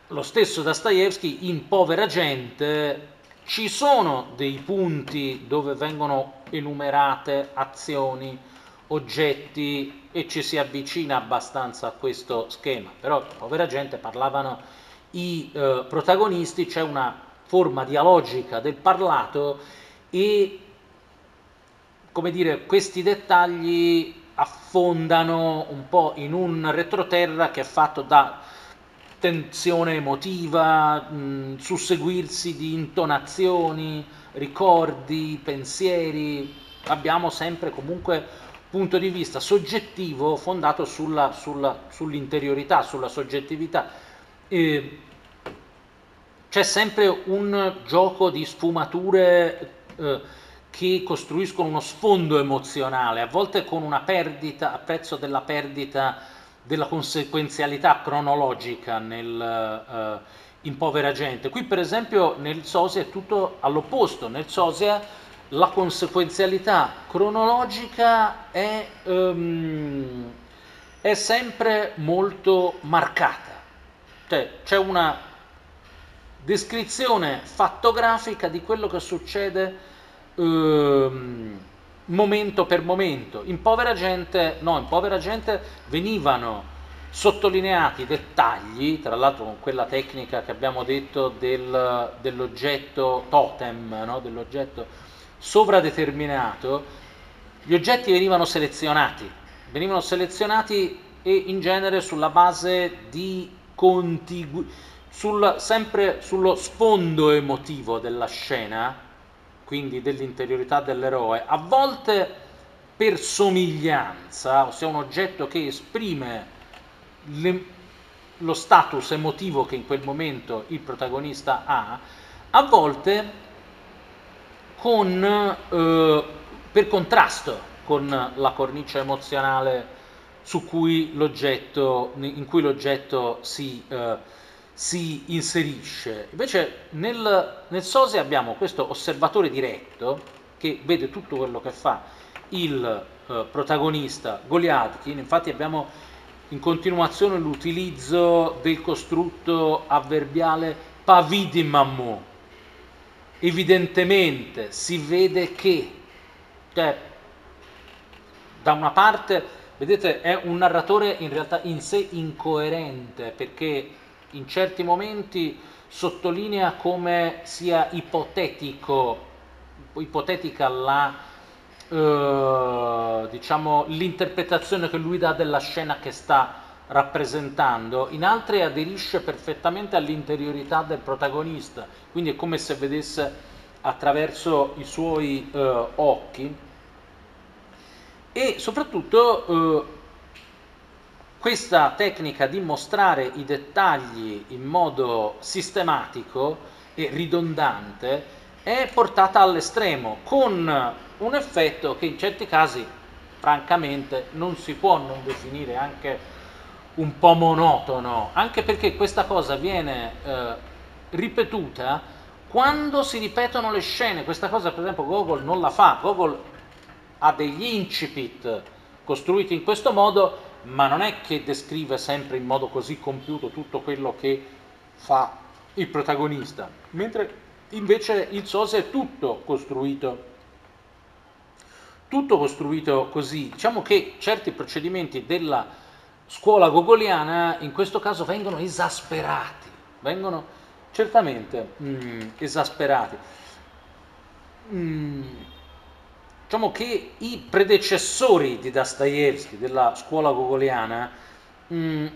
lo stesso Dostoevsky in Povera gente ci sono dei punti dove vengono enumerate azioni, oggetti e ci si avvicina abbastanza a questo schema, però povera gente parlavano i eh, protagonisti, c'è una forma dialogica del parlato e come dire, questi dettagli affondano un po' in un retroterra che è fatto da tensione emotiva, mh, susseguirsi di intonazioni, ricordi, pensieri. Abbiamo sempre comunque punto di vista soggettivo fondato sulla, sulla, sull'interiorità, sulla soggettività. E c'è sempre un gioco di sfumature eh, che costruiscono uno sfondo emozionale, a volte con una perdita, a prezzo della perdita della conseguenzialità cronologica nel, eh, in povera gente. Qui per esempio nel Sosia è tutto all'opposto, nel Sosia la conseguenzialità cronologica è, um, è sempre molto marcata, cioè c'è una descrizione fattografica di quello che succede ehm, momento per momento. In povera gente, no, in povera gente venivano sottolineati dettagli, tra l'altro con quella tecnica che abbiamo detto del, dell'oggetto totem, no? dell'oggetto sovradeterminato, gli oggetti venivano selezionati, venivano selezionati e in genere sulla base di contigui, sul, sempre sullo sfondo emotivo della scena, quindi dell'interiorità dell'eroe, a volte per somiglianza, ossia un oggetto che esprime le, lo status emotivo che in quel momento il protagonista ha, a volte con, eh, per contrasto con la cornice emozionale cui in cui l'oggetto si, eh, si inserisce. Invece nel, nel SOSE abbiamo questo osservatore diretto che vede tutto quello che fa il eh, protagonista Goliathkin, infatti abbiamo in continuazione l'utilizzo del costrutto avverbiale pavidimamu. Evidentemente si vede che, cioè, da una parte, vedete, è un narratore in realtà in sé incoerente, perché in certi momenti sottolinea come sia ipotetico, ipotetica la eh, diciamo, l'interpretazione che lui dà della scena che sta rappresentando, in altre aderisce perfettamente all'interiorità del protagonista, quindi è come se vedesse attraverso i suoi eh, occhi e soprattutto eh, questa tecnica di mostrare i dettagli in modo sistematico e ridondante è portata all'estremo con un effetto che in certi casi francamente non si può non definire anche un po' monotono, anche perché questa cosa viene eh, ripetuta quando si ripetono le scene. Questa cosa per esempio Gogol non la fa, Gogol ha degli incipit costruiti in questo modo, ma non è che descrive sempre in modo così compiuto tutto quello che fa il protagonista, mentre invece il SOSE è tutto costruito tutto costruito così. Diciamo che certi procedimenti della scuola gogoliana in questo caso vengono esasperati, vengono certamente mm, esasperati. Mm, diciamo che i predecessori di Dostoevsky, della scuola gogoliana, mm,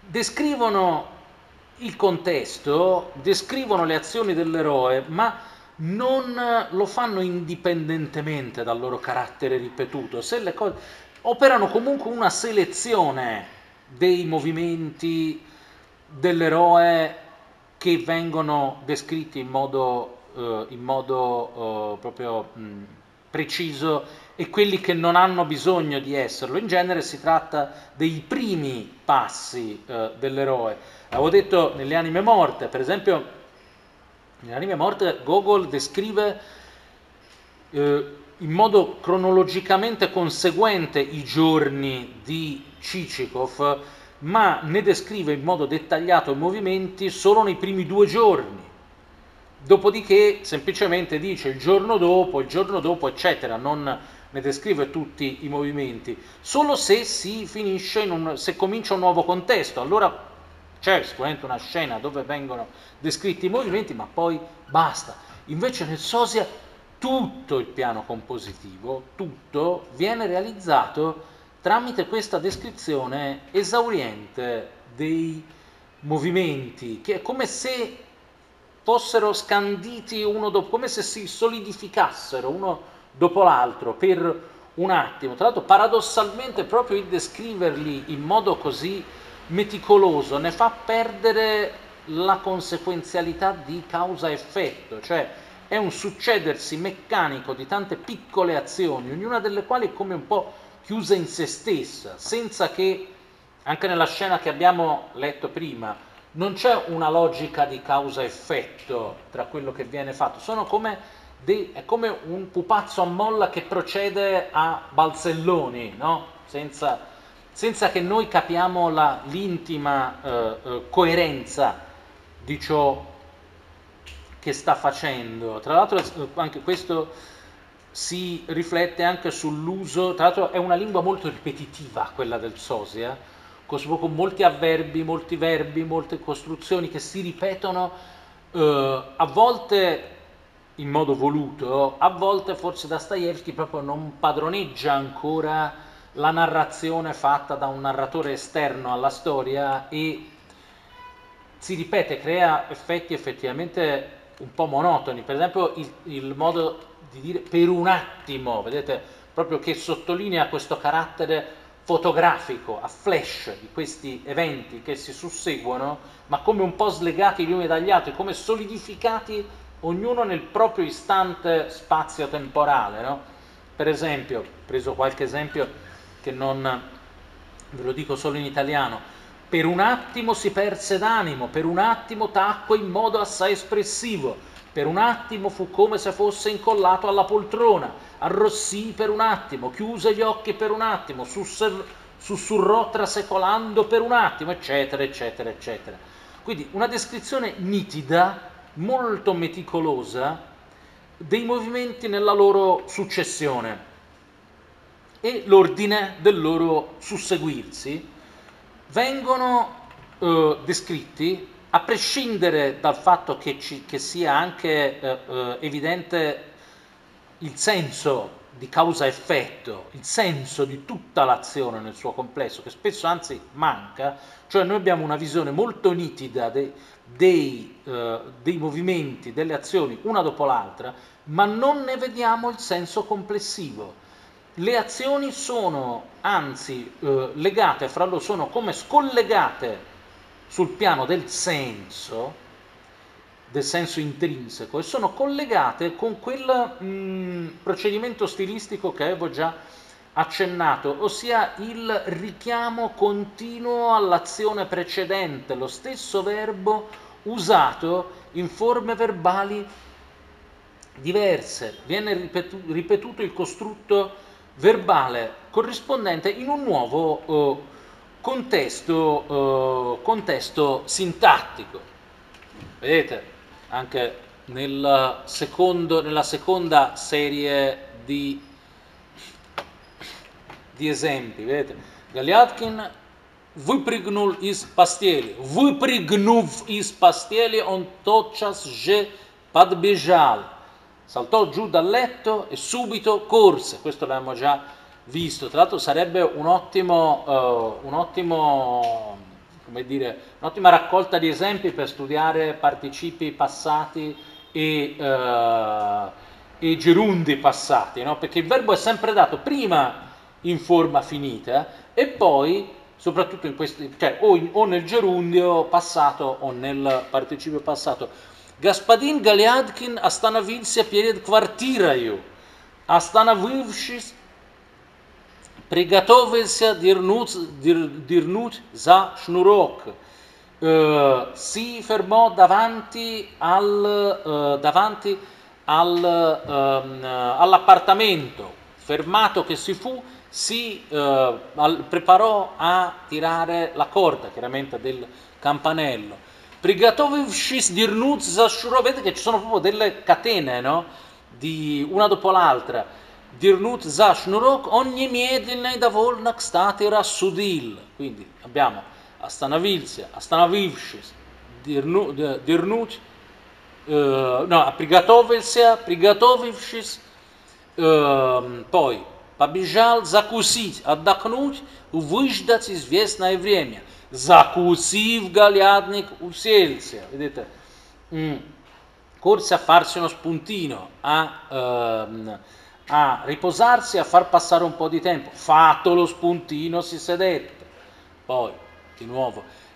descrivono il contesto, descrivono le azioni dell'eroe, ma non lo fanno indipendentemente dal loro carattere ripetuto, se le cose operano comunque una selezione dei movimenti dell'eroe che vengono descritti in modo, eh, in modo eh, proprio mh, preciso e quelli che non hanno bisogno di esserlo. In genere si tratta dei primi passi eh, dell'eroe. Avevo detto nelle anime morte, per esempio, Nell'anime morte Gogol descrive eh, in modo cronologicamente conseguente i giorni di Cicikov, ma ne descrive in modo dettagliato i movimenti solo nei primi due giorni. Dopodiché semplicemente dice il giorno dopo, il giorno dopo, eccetera, non ne descrive tutti i movimenti, solo se si finisce in un, se comincia un nuovo contesto. Allora c'è sicuramente una scena dove vengono descritti i movimenti, ma poi basta. Invece nel Sosia tutto il piano compositivo, tutto viene realizzato tramite questa descrizione esauriente dei movimenti, che è come se fossero scanditi uno dopo, come se si solidificassero uno dopo l'altro per un attimo. Tra l'altro paradossalmente proprio il descriverli in modo così meticoloso ne fa perdere la conseguenzialità di causa-effetto, cioè è un succedersi meccanico di tante piccole azioni, ognuna delle quali è come un po' chiusa in se stessa, senza che, anche nella scena che abbiamo letto prima, non c'è una logica di causa-effetto tra quello che viene fatto, sono come de- è come un pupazzo a molla che procede a balzelloni, no? senza senza che noi capiamo la, l'intima eh, eh, coerenza di ciò che sta facendo. Tra l'altro eh, anche questo si riflette anche sull'uso, tra l'altro è una lingua molto ripetitiva quella del Sosia, con molti avverbi, molti verbi, molte costruzioni che si ripetono eh, a volte in modo voluto, a volte forse Dostoevsky proprio non padroneggia ancora la narrazione fatta da un narratore esterno alla storia e si ripete, crea effetti effettivamente un po' monotoni. Per esempio il, il modo di dire per un attimo, vedete, proprio che sottolinea questo carattere fotografico, a flash di questi eventi che si susseguono, ma come un po' slegati gli uni dagli altri, come solidificati ognuno nel proprio istante spazio-temporale. No? Per esempio, preso qualche esempio che non ve lo dico solo in italiano, per un attimo si perse d'animo, per un attimo tacque in modo assai espressivo, per un attimo fu come se fosse incollato alla poltrona, arrossì per un attimo, chiuse gli occhi per un attimo, sussurrò trasecolando per un attimo, eccetera, eccetera, eccetera. Quindi una descrizione nitida, molto meticolosa, dei movimenti nella loro successione e l'ordine del loro susseguirsi vengono eh, descritti a prescindere dal fatto che, ci, che sia anche eh, eh, evidente il senso di causa-effetto, il senso di tutta l'azione nel suo complesso, che spesso anzi manca, cioè noi abbiamo una visione molto nitida dei, dei, eh, dei movimenti, delle azioni, una dopo l'altra, ma non ne vediamo il senso complessivo le azioni sono anzi eh, legate fra loro, sono come scollegate sul piano del senso, del senso intrinseco, e sono collegate con quel mh, mm, procedimento stilistico che avevo già accennato, ossia il richiamo continuo all'azione precedente, lo stesso verbo usato in forme verbali diverse. Viene ripetu- ripetuto il costrutto verbale corrispondente in un nuovo eh, contesto, eh, contesto sintattico. Vedete, anche nel secondo, nella seconda serie di, di esempi, vedete, Galiatkin выпрыгнул из постели. Выпрыгнув из постели, он тотчас же подбежал saltò giù dal letto e subito corse, questo l'abbiamo già visto, tra l'altro sarebbe un ottimo, uh, un ottimo, come dire, un'ottima raccolta di esempi per studiare participi passati e, uh, e gerundi passati, no? perché il verbo è sempre dato prima in forma finita e poi soprattutto in questi, cioè, o, in, o nel gerundio passato o nel participio passato. Господин Галядкин остановился перед квартирою. Остановившись, приготовился дернуть, дер, дернуть за шнурок. Uh, si fermò davanti, al, uh, davanti al, uh, all'appartamento, fermato che si fu, si al, preparò a tirare la corda, chiaramente del campanello. Prigatovivshis dirnut zashuro, vedete che ci sono proprio delle catene, no? Di una dopo l'altra. Dirnut zashnurok, ogni miedine da volnak stati rassudil. Quindi abbiamo Astanavilsia, Astanavivshis, Dirnut, uh, no, Prigatovilsia, Prigatovivshis, uh, poi побежал закусить, отдохнуть, выждать известное время Zakusiv Galiadnik Usielsia, vedete, mm. corse a farsi uno spuntino, a, ehm, a riposarsi, a far passare un po' di tempo, fatto lo spuntino si sedette, poi di nuovo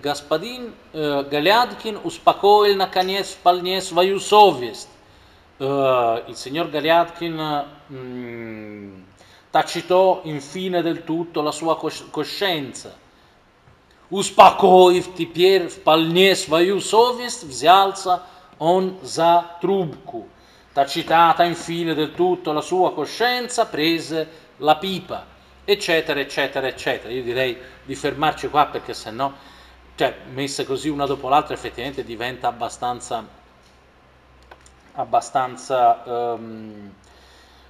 Gaspadin eh, Galiadkin uspacò il Nakanies Palnies Vajusovest, eh, il signor Galiadkin mm, tacitò infine del tutto la sua coscienza Успокоив теперь вполне свою совесть, взялся он за трубку. Tacitata infine del tutto la sua coscienza, prese la pipa, eccetera, eccetera, eccetera. Io direi di fermarci qua perché se no, cioè, messe così una dopo l'altra, effettivamente diventa abbastanza, abbastanza um,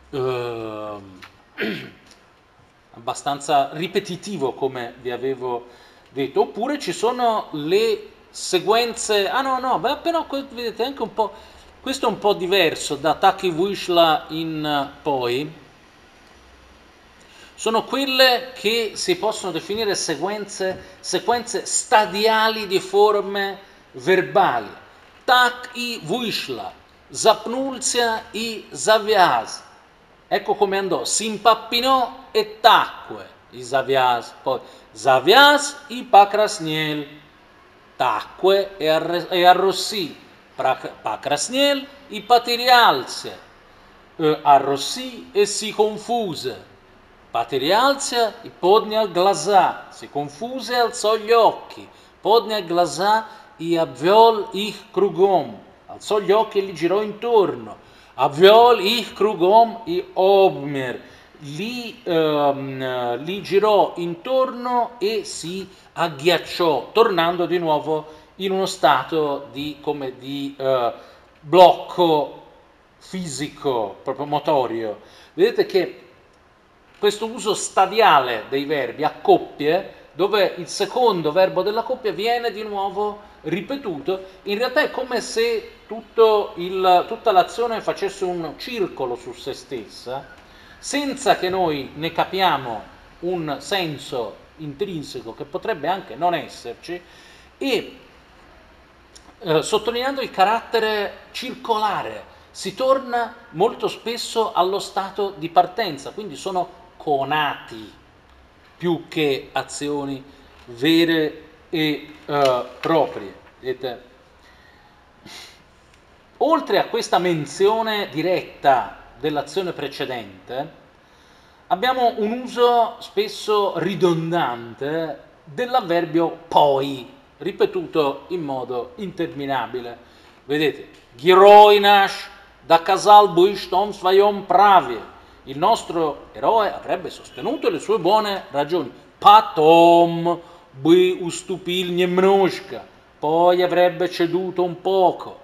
eh, abbastanza ripetitivo come vi avevo detto, oppure ci sono le sequenze, ah no no, beh, però vedete anche un po', questo è un po' diverso da Taki Wishla in poi, sono quelle che si possono definire sequenze, sequenze stadiali di forme verbali. Tak i Vuishla, Zapnulzia i Zavias. Ecco come andò, si impappinò e tacque i Zavias. Poi Zavias i Pacrasniel, tacque e, arrossì. I Patirialze, eh, arrossì e si confuse Paterialzia e podnia glazà, si confuse e alzò gli occhi, podnia glazà e avviol ich krugom, alzò gli occhi e li girò intorno, avviol ich krugom e obmer, li, um, li girò intorno e si agghiacciò, tornando di nuovo in uno stato di, come di uh, blocco fisico, proprio motorio. Vedete che questo uso stadiale dei verbi a coppie, dove il secondo verbo della coppia viene di nuovo ripetuto, in realtà è come se il, tutta l'azione facesse un circolo su se stessa, senza che noi ne capiamo un senso intrinseco che potrebbe anche non esserci, e eh, sottolineando il carattere circolare, si torna molto spesso allo stato di partenza, quindi sono conati più che azioni vere e uh, proprie. Vedete? Oltre a questa menzione diretta dell'azione precedente, abbiamo un uso spesso ridondante dell'avverbio poi, ripetuto in modo interminabile. Vedete, Giroinash da Casal Buishtom Svayom Pravie. Il nostro eroe avrebbe sostenuto le sue buone ragioni. Patom Bi Ustupil Poi avrebbe ceduto un poco.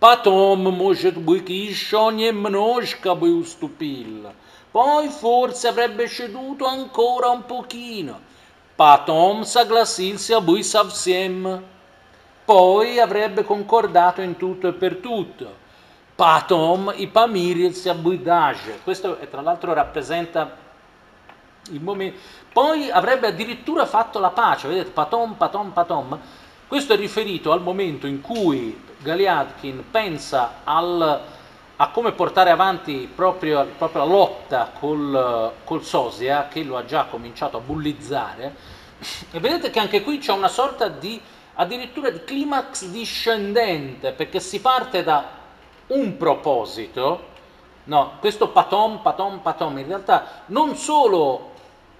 Patom может быть еще немножко бы уступил. Poi forse avrebbe ceduto ancora un pochino. Patom согласился бы совсем. Poi avrebbe concordato in tutto e per tutto. Patom i Pamiri si Abudage. Questo tra l'altro rappresenta il momento. Poi avrebbe addirittura fatto la pace, vedete, Patom, Patom, Patom. Questo è riferito al momento in cui Galiadkin pensa al, a come portare avanti proprio, proprio la lotta col, col Sosia, che lo ha già cominciato a bullizzare. E vedete che anche qui c'è una sorta di addirittura di climax discendente, perché si parte da un proposito, no, questo patom, patom, patom, in realtà non solo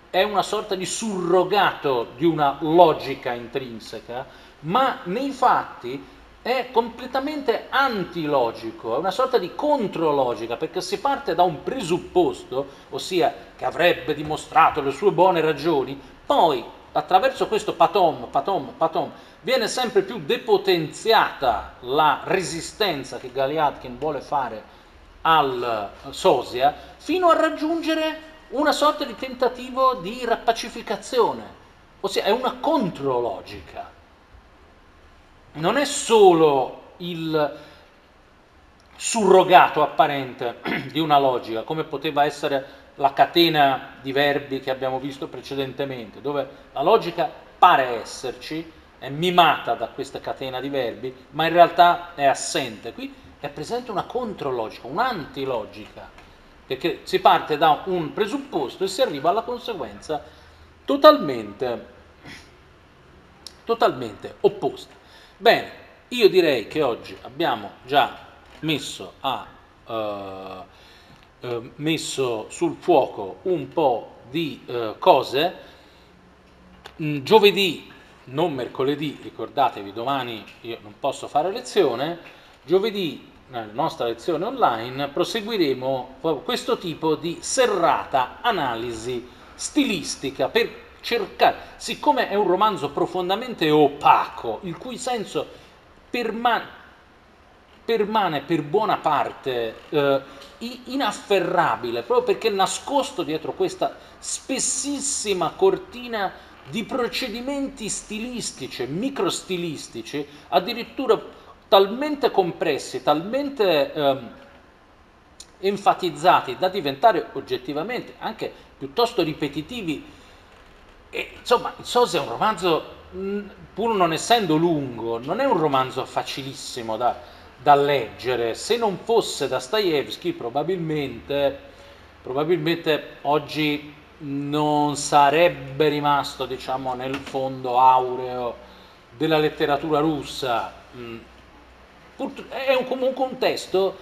è una sorta di surrogato di una logica intrinseca, ma nei fatti è completamente antilogico, è una sorta di contrologica, perché si parte da un presupposto, ossia che avrebbe dimostrato le sue buone ragioni, poi attraverso questo patom, patom, patom, viene sempre più depotenziata la resistenza che Galiadkin vuole fare al Sosia, fino a raggiungere una sorta di tentativo di rappacificazione, ossia è una contrologica. Non è solo il surrogato apparente di una logica, come poteva essere la catena di verbi che abbiamo visto precedentemente, dove la logica pare esserci, è mimata da questa catena di verbi, ma in realtà è assente. Qui è presente una contrologica, un'antilogica, perché si parte da un presupposto e si arriva alla conseguenza totalmente, totalmente opposta. Bene, io direi che oggi abbiamo già messo a... Uh, eh, messo sul fuoco un po' di eh, cose. Mm, giovedì, non mercoledì, ricordatevi, domani io non posso fare lezione, giovedì nella nostra lezione online proseguiremo questo tipo di serrata analisi stilistica per cercare, siccome è un romanzo profondamente opaco, il cui senso permane permane per buona parte eh, inafferrabile, proprio perché nascosto dietro questa spessissima cortina di procedimenti stilistici, microstilistici, addirittura talmente compressi, talmente ehm, enfatizzati da diventare oggettivamente anche piuttosto ripetitivi. E, insomma, il Sosi è un romanzo, pur non essendo lungo, non è un romanzo facilissimo da, da leggere. Se non fosse Dostoevsky, probabilmente, probabilmente oggi non sarebbe rimasto, diciamo, nel fondo aureo della letteratura russa. Mm. È un, comunque un testo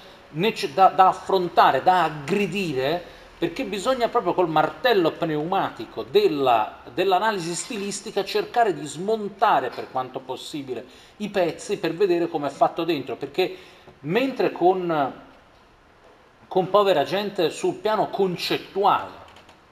da, da affrontare, da aggredire, perché bisogna proprio col martello pneumatico della, dell'analisi stilistica cercare di smontare per quanto possibile i pezzi per vedere come è fatto dentro, perché mentre con, con povera gente sul piano concettuale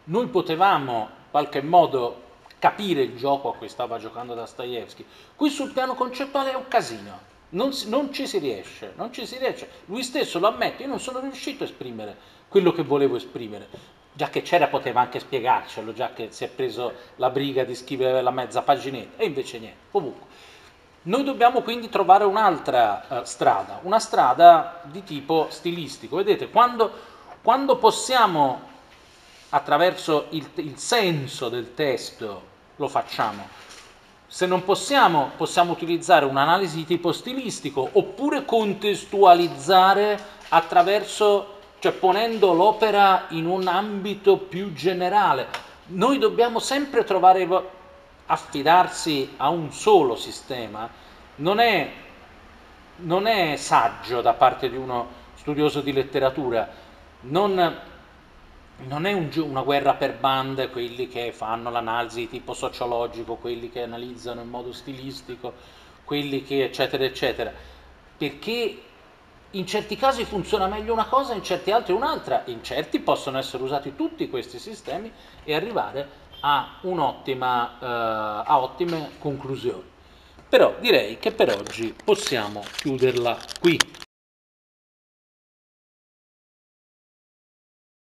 noi potevamo in qualche modo capire il gioco a cui stava giocando Dostoevsky, qui sul piano concettuale è un casino. Non, non, ci si riesce, non ci si riesce. Lui stesso lo ammette, io non sono riuscito a esprimere quello che volevo esprimere. Già che c'era poteva anche spiegarcelo, già che si è preso la briga di scrivere la mezza paginetta, e invece niente. Comunque, noi dobbiamo quindi trovare un'altra uh, strada, una strada di tipo stilistico. Vedete, quando, quando possiamo attraverso il, il senso del testo lo facciamo. Se non possiamo, possiamo utilizzare un'analisi di tipo stilistico oppure contestualizzare attraverso, cioè ponendo l'opera in un ambito più generale. Noi dobbiamo sempre trovare, affidarsi a un solo sistema, non è, non è saggio da parte di uno studioso di letteratura, non non è un, una guerra per bande, quelli che fanno l'analisi di tipo sociologico, quelli che analizzano in modo stilistico, quelli che eccetera eccetera, perché in certi casi funziona meglio una cosa, in certi altri un'altra, in certi possono essere usati tutti questi sistemi e arrivare a, un'ottima, uh, a ottime conclusioni. Però direi che per oggi possiamo chiuderla qui.